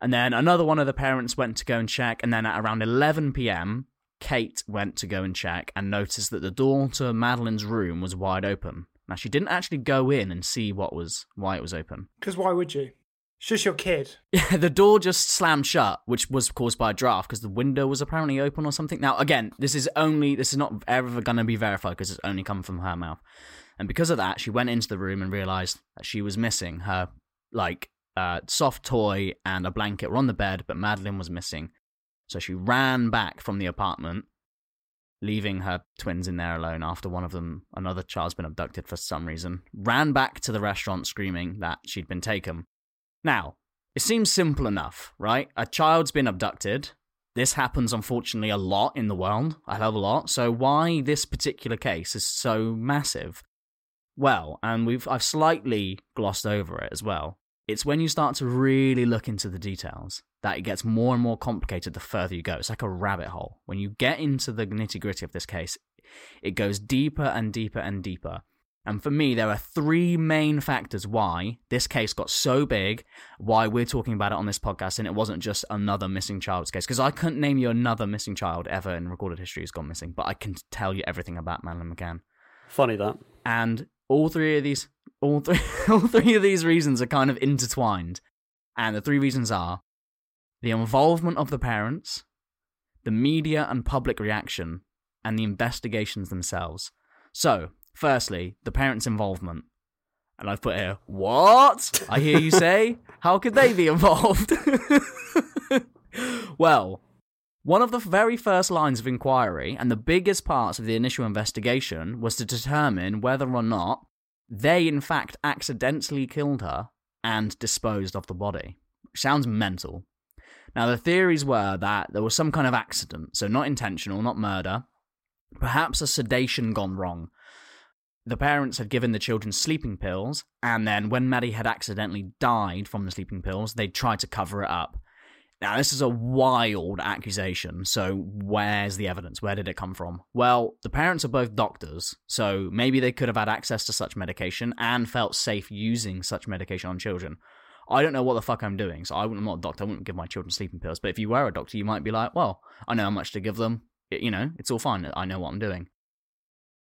And then another one of the parents went to go and check, and then at around 11 p.m., Kate went to go and check and noticed that the door to Madeleine's room was wide open. Now she didn't actually go in and see what was why it was open. Because why would you? It's just your kid. Yeah, [LAUGHS] the door just slammed shut, which was caused by a draft because the window was apparently open or something. Now, again, this is only this is not ever going to be verified because it's only come from her mouth, and because of that, she went into the room and realized that she was missing her like uh, soft toy and a blanket were on the bed, but Madeline was missing. So she ran back from the apartment, leaving her twins in there alone after one of them, another child's been abducted for some reason, ran back to the restaurant screaming that she'd been taken. Now, it seems simple enough, right? A child's been abducted. This happens, unfortunately, a lot in the world, a hell of a lot. So, why this particular case is so massive? Well, and we've I've slightly glossed over it as well. It's when you start to really look into the details that it gets more and more complicated the further you go. It's like a rabbit hole. When you get into the nitty gritty of this case, it goes deeper and deeper and deeper. And for me, there are three main factors why this case got so big, why we're talking about it on this podcast, and it wasn't just another missing child's case. Because I couldn't name you another missing child ever in recorded history who's gone missing, but I can tell you everything about Madeleine McCann. Funny that. And all three of these, all three, [LAUGHS] all three of these reasons are kind of intertwined. And the three reasons are the involvement of the parents, the media and public reaction, and the investigations themselves. So, firstly, the parents' involvement. And I've put here, what? I hear you say? [LAUGHS] How could they be involved? [LAUGHS] well, one of the very first lines of inquiry and the biggest parts of the initial investigation was to determine whether or not they, in fact, accidentally killed her and disposed of the body. Sounds mental. Now, the theories were that there was some kind of accident, so not intentional, not murder, perhaps a sedation gone wrong. The parents had given the children sleeping pills, and then when Maddie had accidentally died from the sleeping pills, they tried to cover it up. Now, this is a wild accusation, so where's the evidence? Where did it come from? Well, the parents are both doctors, so maybe they could have had access to such medication and felt safe using such medication on children. I don't know what the fuck I'm doing, so I am not a doctor. I wouldn't give my children sleeping pills. But if you were a doctor, you might be like, well, I know how much to give them. It, you know, it's all fine. I know what I'm doing.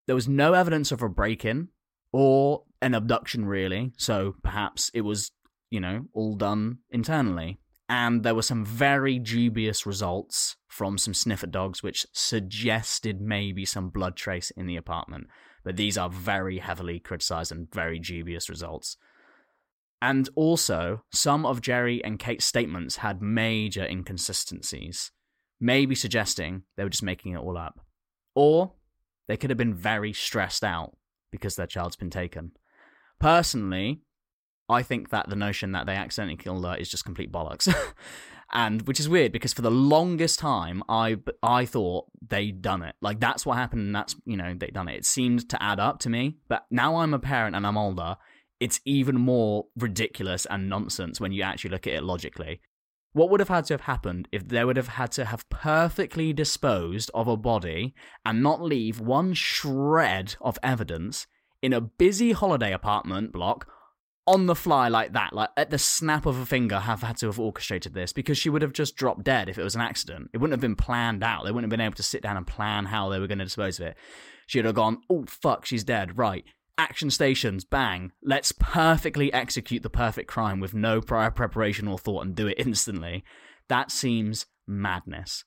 There was no evidence of a break in or an abduction, really. So perhaps it was, you know, all done internally. And there were some very dubious results from some sniffer dogs, which suggested maybe some blood trace in the apartment. But these are very heavily criticized and very dubious results. And also, some of Gerry and Kate's statements had major inconsistencies, maybe suggesting they were just making it all up. Or they could have been very stressed out because their child's been taken. Personally, I think that the notion that they accidentally killed her is just complete bollocks. [LAUGHS] and which is weird because for the longest time I I thought they'd done it. Like that's what happened and that's, you know, they'd done it. It seemed to add up to me. But now I'm a parent and I'm older, it's even more ridiculous and nonsense when you actually look at it logically. What would have had to have happened if they would have had to have perfectly disposed of a body and not leave one shred of evidence in a busy holiday apartment block on the fly like that, like at the snap of a finger, have had to have orchestrated this because she would have just dropped dead if it was an accident. It wouldn't have been planned out. They wouldn't have been able to sit down and plan how they were going to dispose of it. She'd have gone, oh, fuck, she's dead. Right action stations, bang, let's perfectly execute the perfect crime with no prior preparation or thought and do it [LAUGHS] instantly. That seems madness.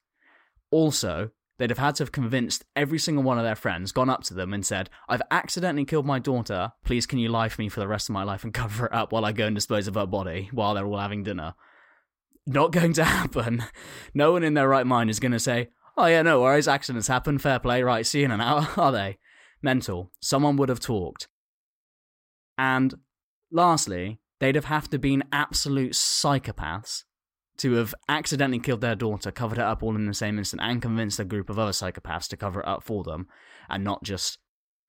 Also, they'd have had to have convinced every single one of their friends, gone up to them and said, I've accidentally killed my daughter. Please, can you lie for me for the rest of my life and [LAUGHS] cover it up while I go and dispose of her body while they're all having dinner? Not going to [LAUGHS] happen. No one in their right mind is going to say, Oh, yeah, no worries, accidents happen, fair play, right, see you in an hour, are they? Mental. Someone would have talked. And lastly, they'd have have to been absolute psychopaths to have accidentally killed their daughter, covered it up all in the same instant, and convinced a group of other psychopaths to cover it up for them, and not just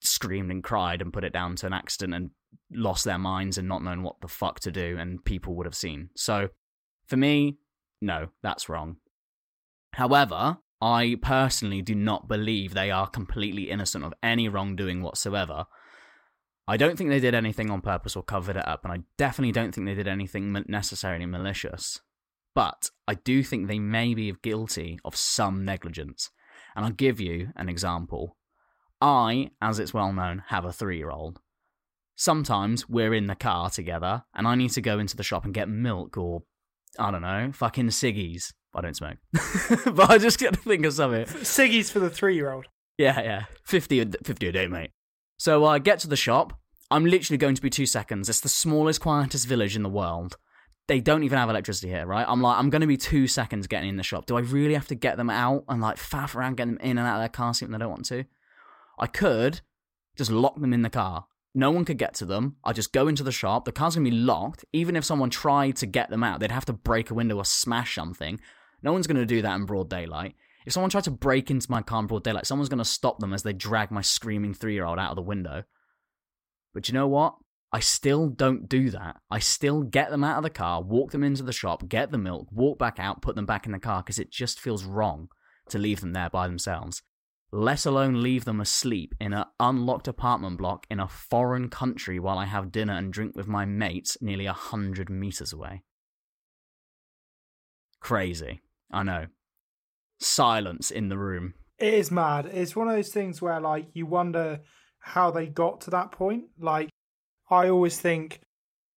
screamed and cried and put it down to an accident and lost their minds and not known what the fuck to do, and people would have seen. So, for me, no, that's wrong. However, I personally do not believe they are completely innocent of any wrongdoing whatsoever. I don't think they did anything on purpose or covered it up, and I definitely don't think they did anything necessarily malicious. But I do think they may be guilty of some negligence. And I'll give you an example. I, as it's well known, have a three year old. sometimes we're in the car together and I need to go into the shop and get milk or, I don't know, fucking ciggies. I don't smoke. [LAUGHS] but I just got to think of something. Siggy's for the three-year-old. Yeah, yeah. 50 a, 50 a day, mate. So uh, I get to the shop. I'm literally going to be two seconds. It's the smallest, quietest village in the world. They don't even have electricity here, right? I'm like, I'm going to be two seconds getting in the shop. Do I really have to get them out and like faff around, getting them in and out of their car seat when they don't want to? I could just lock them in the car. No one could get to them. I just go into the shop. The car's going to be locked. Even if someone tried to get them out, they'd have to break a window or smash something. No one's going to do that in broad daylight. If someone tried to break into my car in broad daylight, someone's going to stop them as they drag my screaming three year old out of the window. But you know what? I still don't do that. I still get them out of the car, walk them into the shop, get the milk, walk back out, put them back in the car because it just feels wrong to leave them there by themselves. Let alone leave them asleep in an unlocked apartment block in a foreign country while I have dinner and drink with my mates nearly a hundred meters away. Crazy. I know. Silence in the room. It is mad. It's one of those things where like you wonder how they got to that point. Like I always think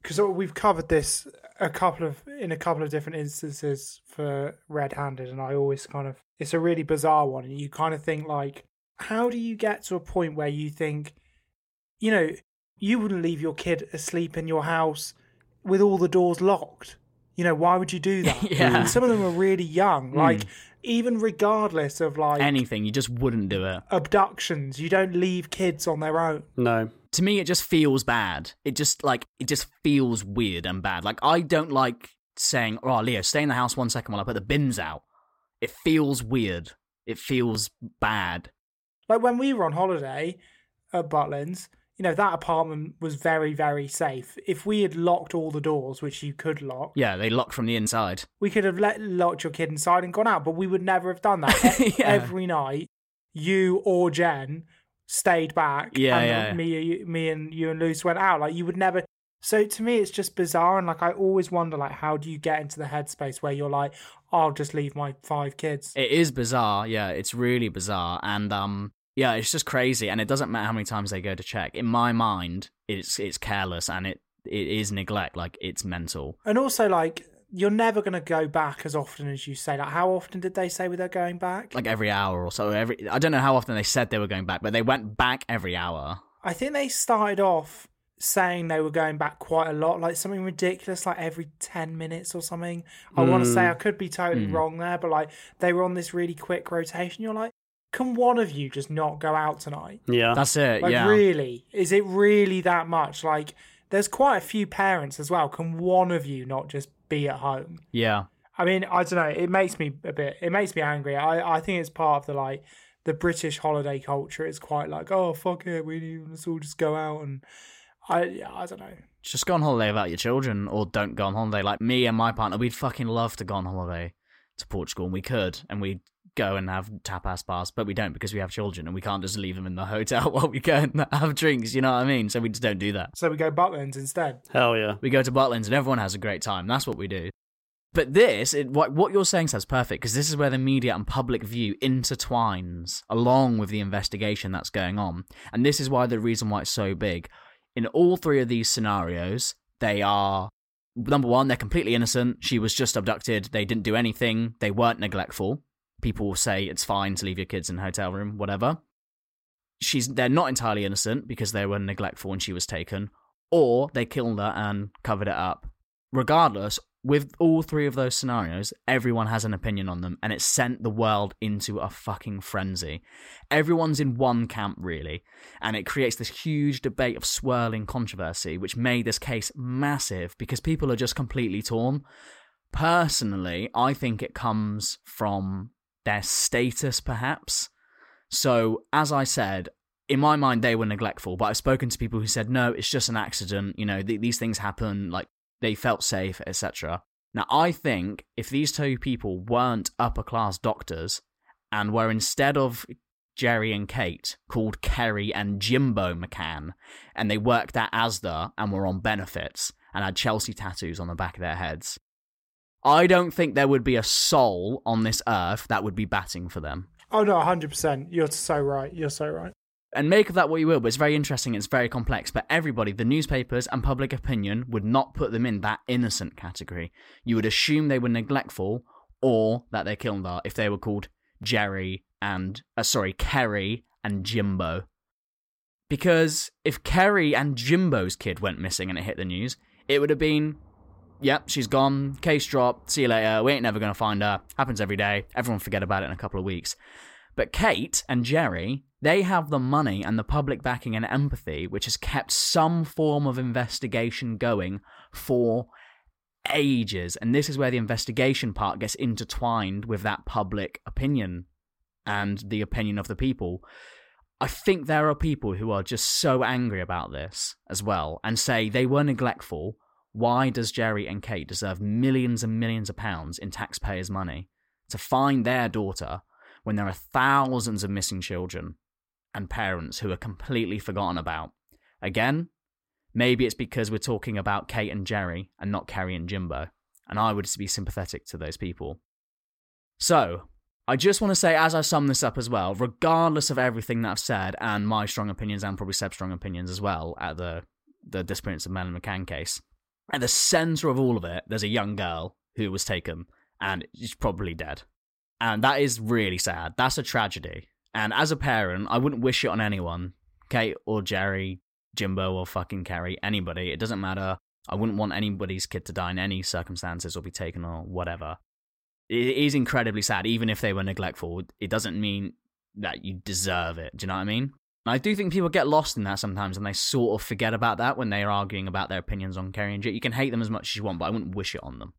because we've covered this a couple of in a couple of different instances for red-handed and I always kind of it's a really bizarre one and you kind of think like how do you get to a point where you think you know you wouldn't leave your kid asleep in your house with all the doors locked you know why would you do [LAUGHS] that? Yeah. and some of them are really young. Hmm. Like even regardless of like Anything, you just wouldn't do it. abductions you don't leave kids on their own. No. to me it just feels bad. It just like it just feels weird and bad. Like i don't like saying oh leo stay in the house one second while i put the bins out. It feels weird. It feels bad. Like when we were on holiday at Butlins, you know, that apartment was very, very safe. If we had locked all the doors, which you could lock, yeah they lock from the inside we could have let locked your kid inside and gone out, but we would never have done that. [LAUGHS] E- Yeah. Every night, you or Jen stayed back. Yeah, and yeah. Me, me and you and Luce went out. Like you would never. So to me, it's just bizarre, and like I always wonder, like how do you get into the headspace where you're like, I'll just leave my five kids. it is bizarre yeah it's really bizarre and um yeah it's just crazy and it doesn't matter how many times they go to check in my mind it's it's careless and it it is neglect like it's mental And also, like, you're never going to go back as often as you say. Like, how often did they say they're going back? like every hour or so every i don't know how often they said they were going back but they went back every hour I think they started off saying they were going back quite a lot, like something ridiculous, like every 10 minutes or something. I want to say I could be totally Mm. wrong there, but like they were on this really quick rotation. You're like, can one of you just not go out tonight? Yeah. that's it Like, yeah really? Is it really that much? Like, there's quite a few parents as well. Can one of you not just be at home? yeah I mean, I don't know. It makes me a bit. It makes me angry. I I think it's part of the like the British holiday culture. It's quite like, oh fuck it, we need let's all just go out and I yeah, I don't know. just go on holiday without your children or don't go on holiday. Like me and my partner, we'd fucking love to go on holiday to Portugal and we could and we'd go and have tapas bars, but we don't because we have children and we can't just leave them in the hotel [LAUGHS] while we go and have drinks, you know what I mean? So we just don't do that. So we go Butlins instead. Hell yeah. We go to Butlins and everyone has a great time. That's what we do. But this, it, what, what you're saying sounds perfect because this is where the media and public view intertwines along with the investigation that's going on. And this is why the reason why it's so big. In all three of these scenarios, they are number one, they're completely innocent. She was just abducted. They didn't do anything. They weren't neglectful. People will say it's fine to leave your kids in a hotel room, whatever. She's they're not entirely innocent because they were neglectful when she was taken, or they killed her and covered it up. Regardless, with all three of those scenarios, everyone has an opinion on them, and it sent the world into a fucking frenzy. Everyone's in one camp, really, and it creates this huge debate of swirling controversy, which made this case massive because people are just completely torn. Personally, I think it comes from their status, perhaps. So, as I said, in my mind, they were neglectful, but I've spoken to people who said, no, it's just an accident. You know, th- these things happen. Like, they felt safe, etc. Now, I think if these two people weren't upper class doctors and were instead of Gerry and Kate called Kerry and Jimbo McCann, and they worked at ASDA and were on benefits and had Chelsea tattoos on the back of their heads, I don't think there would be a soul on this earth that would be batting for them. Oh no, hundred percent. You're so right. You're so right. And make of that what you will, but it's very interesting, it's very complex. But everybody, the newspapers and public opinion, would not put them in that innocent category. You would assume they were neglectful or that they killed her if they were called Gerry and, uh, sorry, Kerry and Jimbo. Because if Kerry and Jimbo's kid went missing and it hit the news, it would have been, yep, she's gone, case dropped, see you later, we ain't never going to find her, happens every day, everyone forget about it in a couple of weeks. But Kate and Gerry, they have the money and the public backing and empathy, which has kept some form of investigation going for ages. And this is where the investigation part gets intertwined with that public opinion and the opinion of the people. I think there are people who are just so angry about this as well and say they were neglectful. Why does Gerry and Kate deserve millions and millions of pounds in taxpayers' money to find their daughter when there are thousands of missing children and parents who are completely forgotten about? Again, maybe it's because we're talking about Kate and Gerry and not Kerry and Jimbo, and I would be sympathetic to those people. So, I just want to say, as I sum this up as well, regardless of everything that I've said and my strong opinions and probably Seb's strong opinions as well at the the disappearance of Madeleine McCann case, at the centre of all of it, there's a young girl who was taken and is probably dead, and that is really sad. That's a tragedy. And as a parent, I wouldn't wish it on anyone, Kate or Gerry, Jimbo or fucking Carrie, anybody. It doesn't matter. I wouldn't want anybody's kid to die in any circumstances or be taken or whatever it is incredibly sad, even if they were neglectful. It doesn't mean that you deserve it. Do you know what I mean? I do think people get lost in that sometimes and they sort of forget about that when they're arguing about their opinions on Kerry and Jit. You can hate them as much as you want, but I wouldn't wish it on them.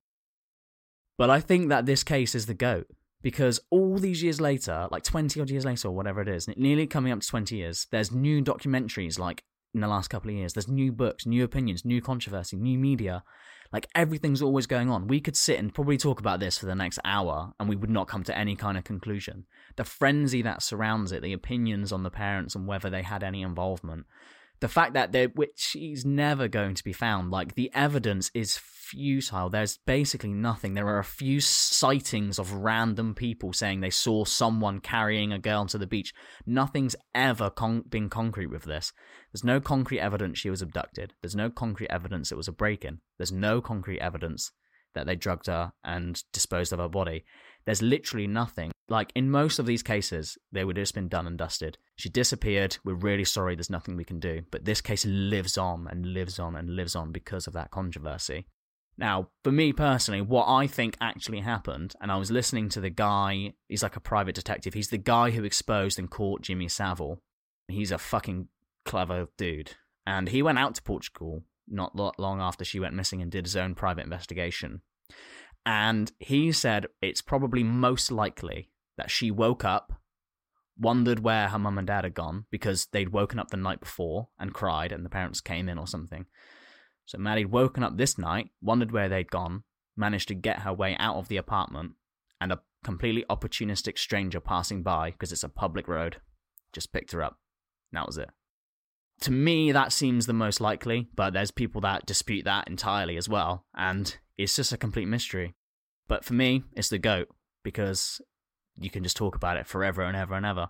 But I think that this case is the GOAT because all these years later, like 20 odd years later or whatever it is, nearly coming up to 20 years, there's new documentaries like in the last couple of years. There's new books, new opinions, new controversy, new media like everything's always going on. We could sit and probably talk about this for the next hour and we would not come to any kind of conclusion. The frenzy that surrounds it, the opinions on the parents and whether they had any involvement, the fact that they which is never going to be found like the evidence is futile. There's basically nothing. There are a few sightings of random people saying they saw someone carrying a girl to the beach. Nothing's ever con- been concrete with this. There's no concrete evidence she was abducted. There's no concrete evidence it was a break-in. There's no concrete evidence that they drugged her and disposed of her body. There's literally nothing. Like in most of these cases, they would have just been done and dusted. She disappeared. We're really sorry. There's nothing we can do. But this case lives on and lives on and lives on because of that controversy. Now, for me personally, what I think actually happened, and I was listening to the guy, he's like a private detective. He's the guy who exposed and caught Jimmy Savile. He's a fucking clever dude. And he went out to Portugal not long after she went missing and did his own private investigation. And he said it's probably most likely that she woke up, wondered where her mum and dad had gone because they'd woken up the night before and cried, and the parents came in or something. So Maddie'd woken up this night, wondered where they'd gone, managed to get her way out of the apartment, and a completely opportunistic stranger passing by because it's a public road just picked her up. that was it. To me, that seems the most likely, but there's people that dispute that entirely as well. And it's just a complete mystery. But for me, it's the GOAT because you can just talk about it forever and ever and ever.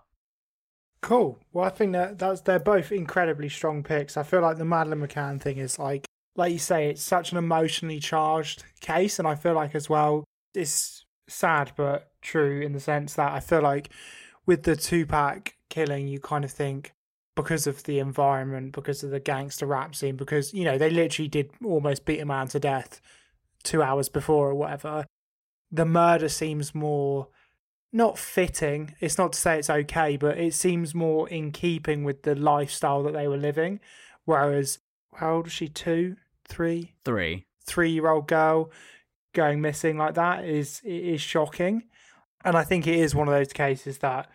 Cool. Well, I think that that's they're both incredibly strong picks. I feel like the Madeleine McCann thing is like, like you say, it's such an emotionally charged case, and I feel like as well, it's sad but true in the sense that I feel like with the Tupac killing, you kind of think because of the environment, because of the gangster rap scene, because you know they literally did almost beat a man to death two hours before or whatever, the murder seems more not fitting. It's not to say it's okay, but it seems more in keeping with the lifestyle that they were living. Whereas, how old is she? Two, three, three, three-year-old girl going missing like that is is shocking. And I think it is one of those cases that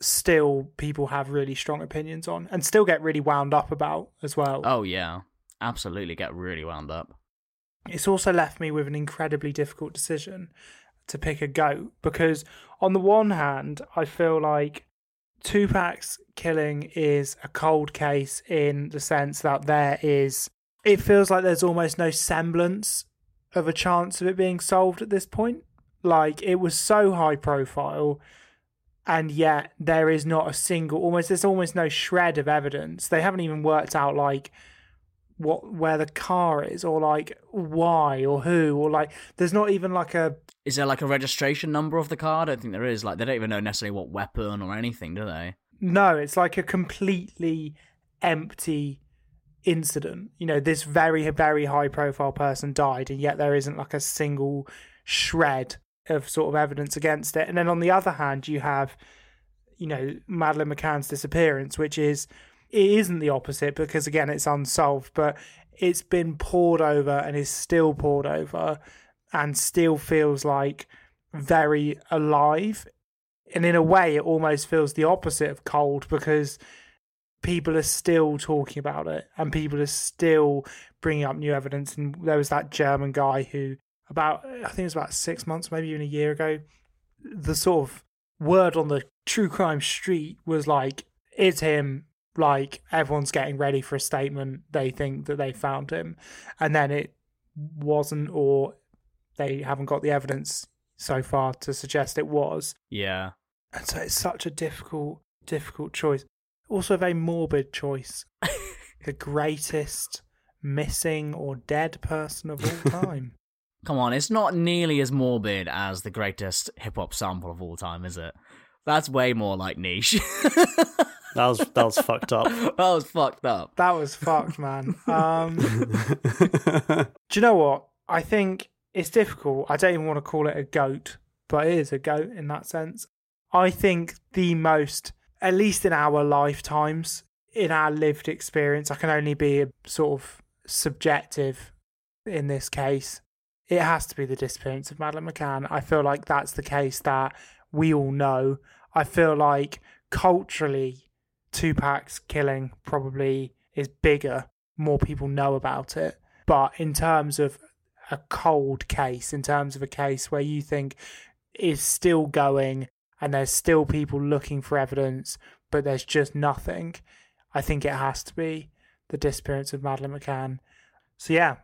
still people have really strong opinions on and still get really wound up about as well. Oh yeah, absolutely get really wound up it's also left me with an incredibly difficult decision to pick a goat because on the one hand i feel like tupac's killing is a cold case in the sense that there is it feels like there's almost no semblance of a chance of it being solved at this point like it was so high profile and yet there is not a single almost there's almost no shred of evidence. They haven't even worked out like what where the car is or like why or who or like there's not even like a Is there like a registration number of the car? I don't think there is. Like they don't even know necessarily what weapon or anything, do they? no, it's like a completely empty incident. You know, this very very high profile person died and yet there isn't like a single shred of sort of evidence against it. And then on the other hand, you have you know, Madeleine McCann's disappearance, which is it isn't the opposite because again it's unsolved, but it's been pored over and is still poured over and still feels like very alive. And in a way it almost feels the opposite of cold because people are still talking about it and people are still bringing up new evidence and there was that German guy who about I think it was about 6 months maybe even a year ago the sort of word on the true crime street was like it's him like everyone's getting ready for a statement they think that they found him and then it wasn't or they haven't got the evidence so far to suggest it was Yeah. and so it's such a difficult difficult choice also a very morbid choice [LAUGHS] the greatest missing or dead person of all [LAUGHS] time Come on, it's not nearly as morbid as the greatest hip hop sample of all time, is it? That's way more like niche. [LAUGHS] That was that was fucked up. [LAUGHS] that was fucked up. that was fucked man um [LAUGHS] Do you know what? I think it's difficult. I don't even want to call it a goat, but it is a goat in that sense. I think the most, at least in our lifetimes, in our lived experience, I can only be a sort of subjective in this case. It has to be the disappearance of Madeleine McCann. I feel like that's the case that we all know. I feel like culturally, Tupac's killing probably is bigger. More people know about it. But in terms of a cold case, in terms of a case where you think is still going and there's still people looking for evidence, but there's just nothing, I think it has to be the disappearance of Madeleine McCann. So yeah,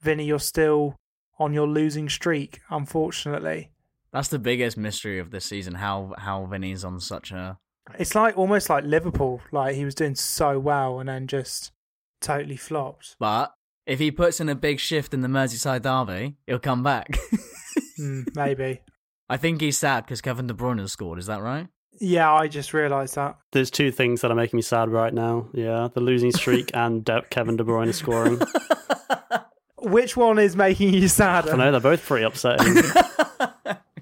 Vinny, you're still on your losing streak, unfortunately. That's the biggest mystery of this season. How how Vinny's on such a It's like almost like Liverpool, like he was doing so well and then just totally flopped. But if he puts in a big shift in the Merseyside derby, he'll come back. [LAUGHS] Hmm, maybe. I think he's sad because Kevin De Bruyne has scored. Is that right? Yeah, I just realised that. There's two things that are making me sad right now. Yeah, the losing streak [LAUGHS] and De- Kevin De Bruyne scoring. [LAUGHS] Which one is making you sad? I know they're both pretty upsetting.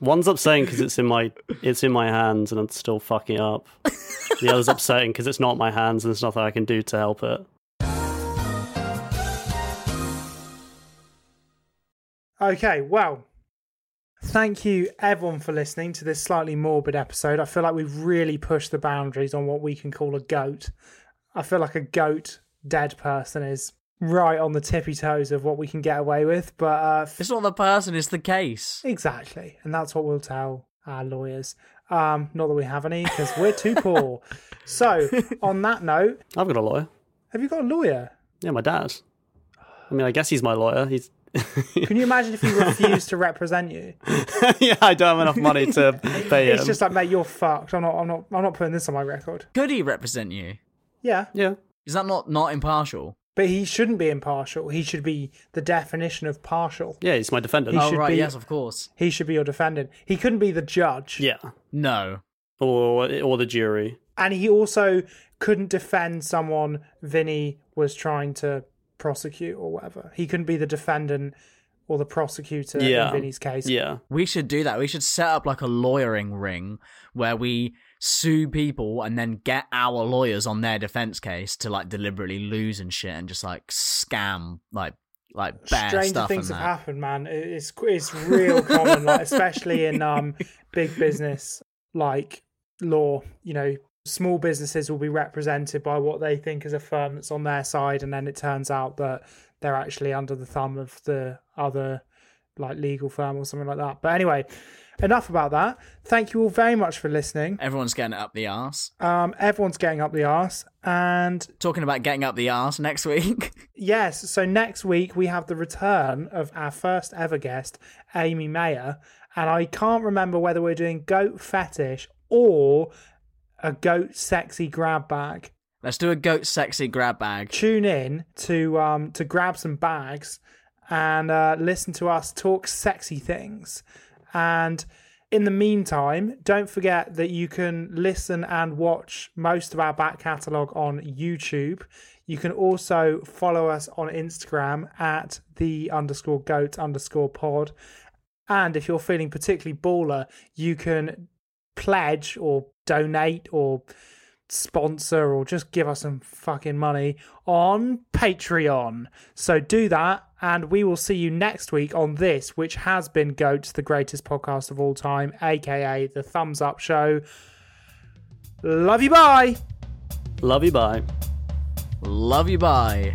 One's upsetting because it's in my it's in my hands and I'm still fucking up. The other's [LAUGHS] upsetting because it's not my hands and there's nothing I can do to help it. Okay, well, thank you everyone for listening to this slightly morbid episode. I feel like we've really pushed the boundaries on what we can call a goat. I feel like a goat dead person is right on the tippy toes of what we can get away with, but uh, f- It's not the person; it's the case. exactly, and that's what we'll tell our lawyers. Um, not that we have any because we're too poor. So, [LAUGHS] on that note, I've got a lawyer. have you got a lawyer? Yeah, my dad. I mean, I guess he's my lawyer. He's [LAUGHS] Can you imagine if he refused to represent you? [LAUGHS] yeah, I don't have enough money to pay him. It's just like, mate, you're fucked. I'm not. I'm not. I'm not putting this on my record. Could he represent you? Yeah, yeah, Is that not not impartial? But he shouldn't be impartial. He should be the definition of partial. yeah, he's my defendant. He oh should right, be- yes, of course. He should be your defendant. He couldn't be the judge. Yeah, No, or or the jury. And he also couldn't defend someone Vinny was trying to prosecute or whatever. He couldn't be the defendant or the prosecutor Yeah. in Vinny's case. Yeah, we should do that. We should set up like a lawyering ring where we sue people and then get our lawyers on their defense case to like deliberately lose and shit and just like scam like like bare Stranger stuff things have happened, man. It's it's real common, like especially in [LAUGHS] um big business like law. You know, small businesses will be represented by what they think is a firm that's on their side, and then it turns out that they're actually under the thumb of the other like legal firm or something like that. But anyway, enough about that. Thank you all very much for listening. Everyone's getting up the arse. Um, everyone's getting up the arse, and Talking about getting up the arse next week. [LAUGHS] Yes, so next week we have the return of our first ever guest, Amy Mayer, and I can't remember whether we're doing goat fetish or a goat sexy grab bag. Let's do a goat sexy grab bag. Tune in to um to grab some bags and uh, listen to us talk sexy things. And in the meantime, don't forget that you can listen and watch most of our back catalogue on YouTube. You can also follow us on Instagram at the underscore goat underscore pod. And if you're feeling particularly baller, you can pledge or donate or sponsor or just give us some fucking money on Patreon. So do that, and we will see you next week on this, which has been Goats, the greatest podcast of all time, aka the Thumbs Up Show. Love you, bye. Love you, bye. Love you, bye.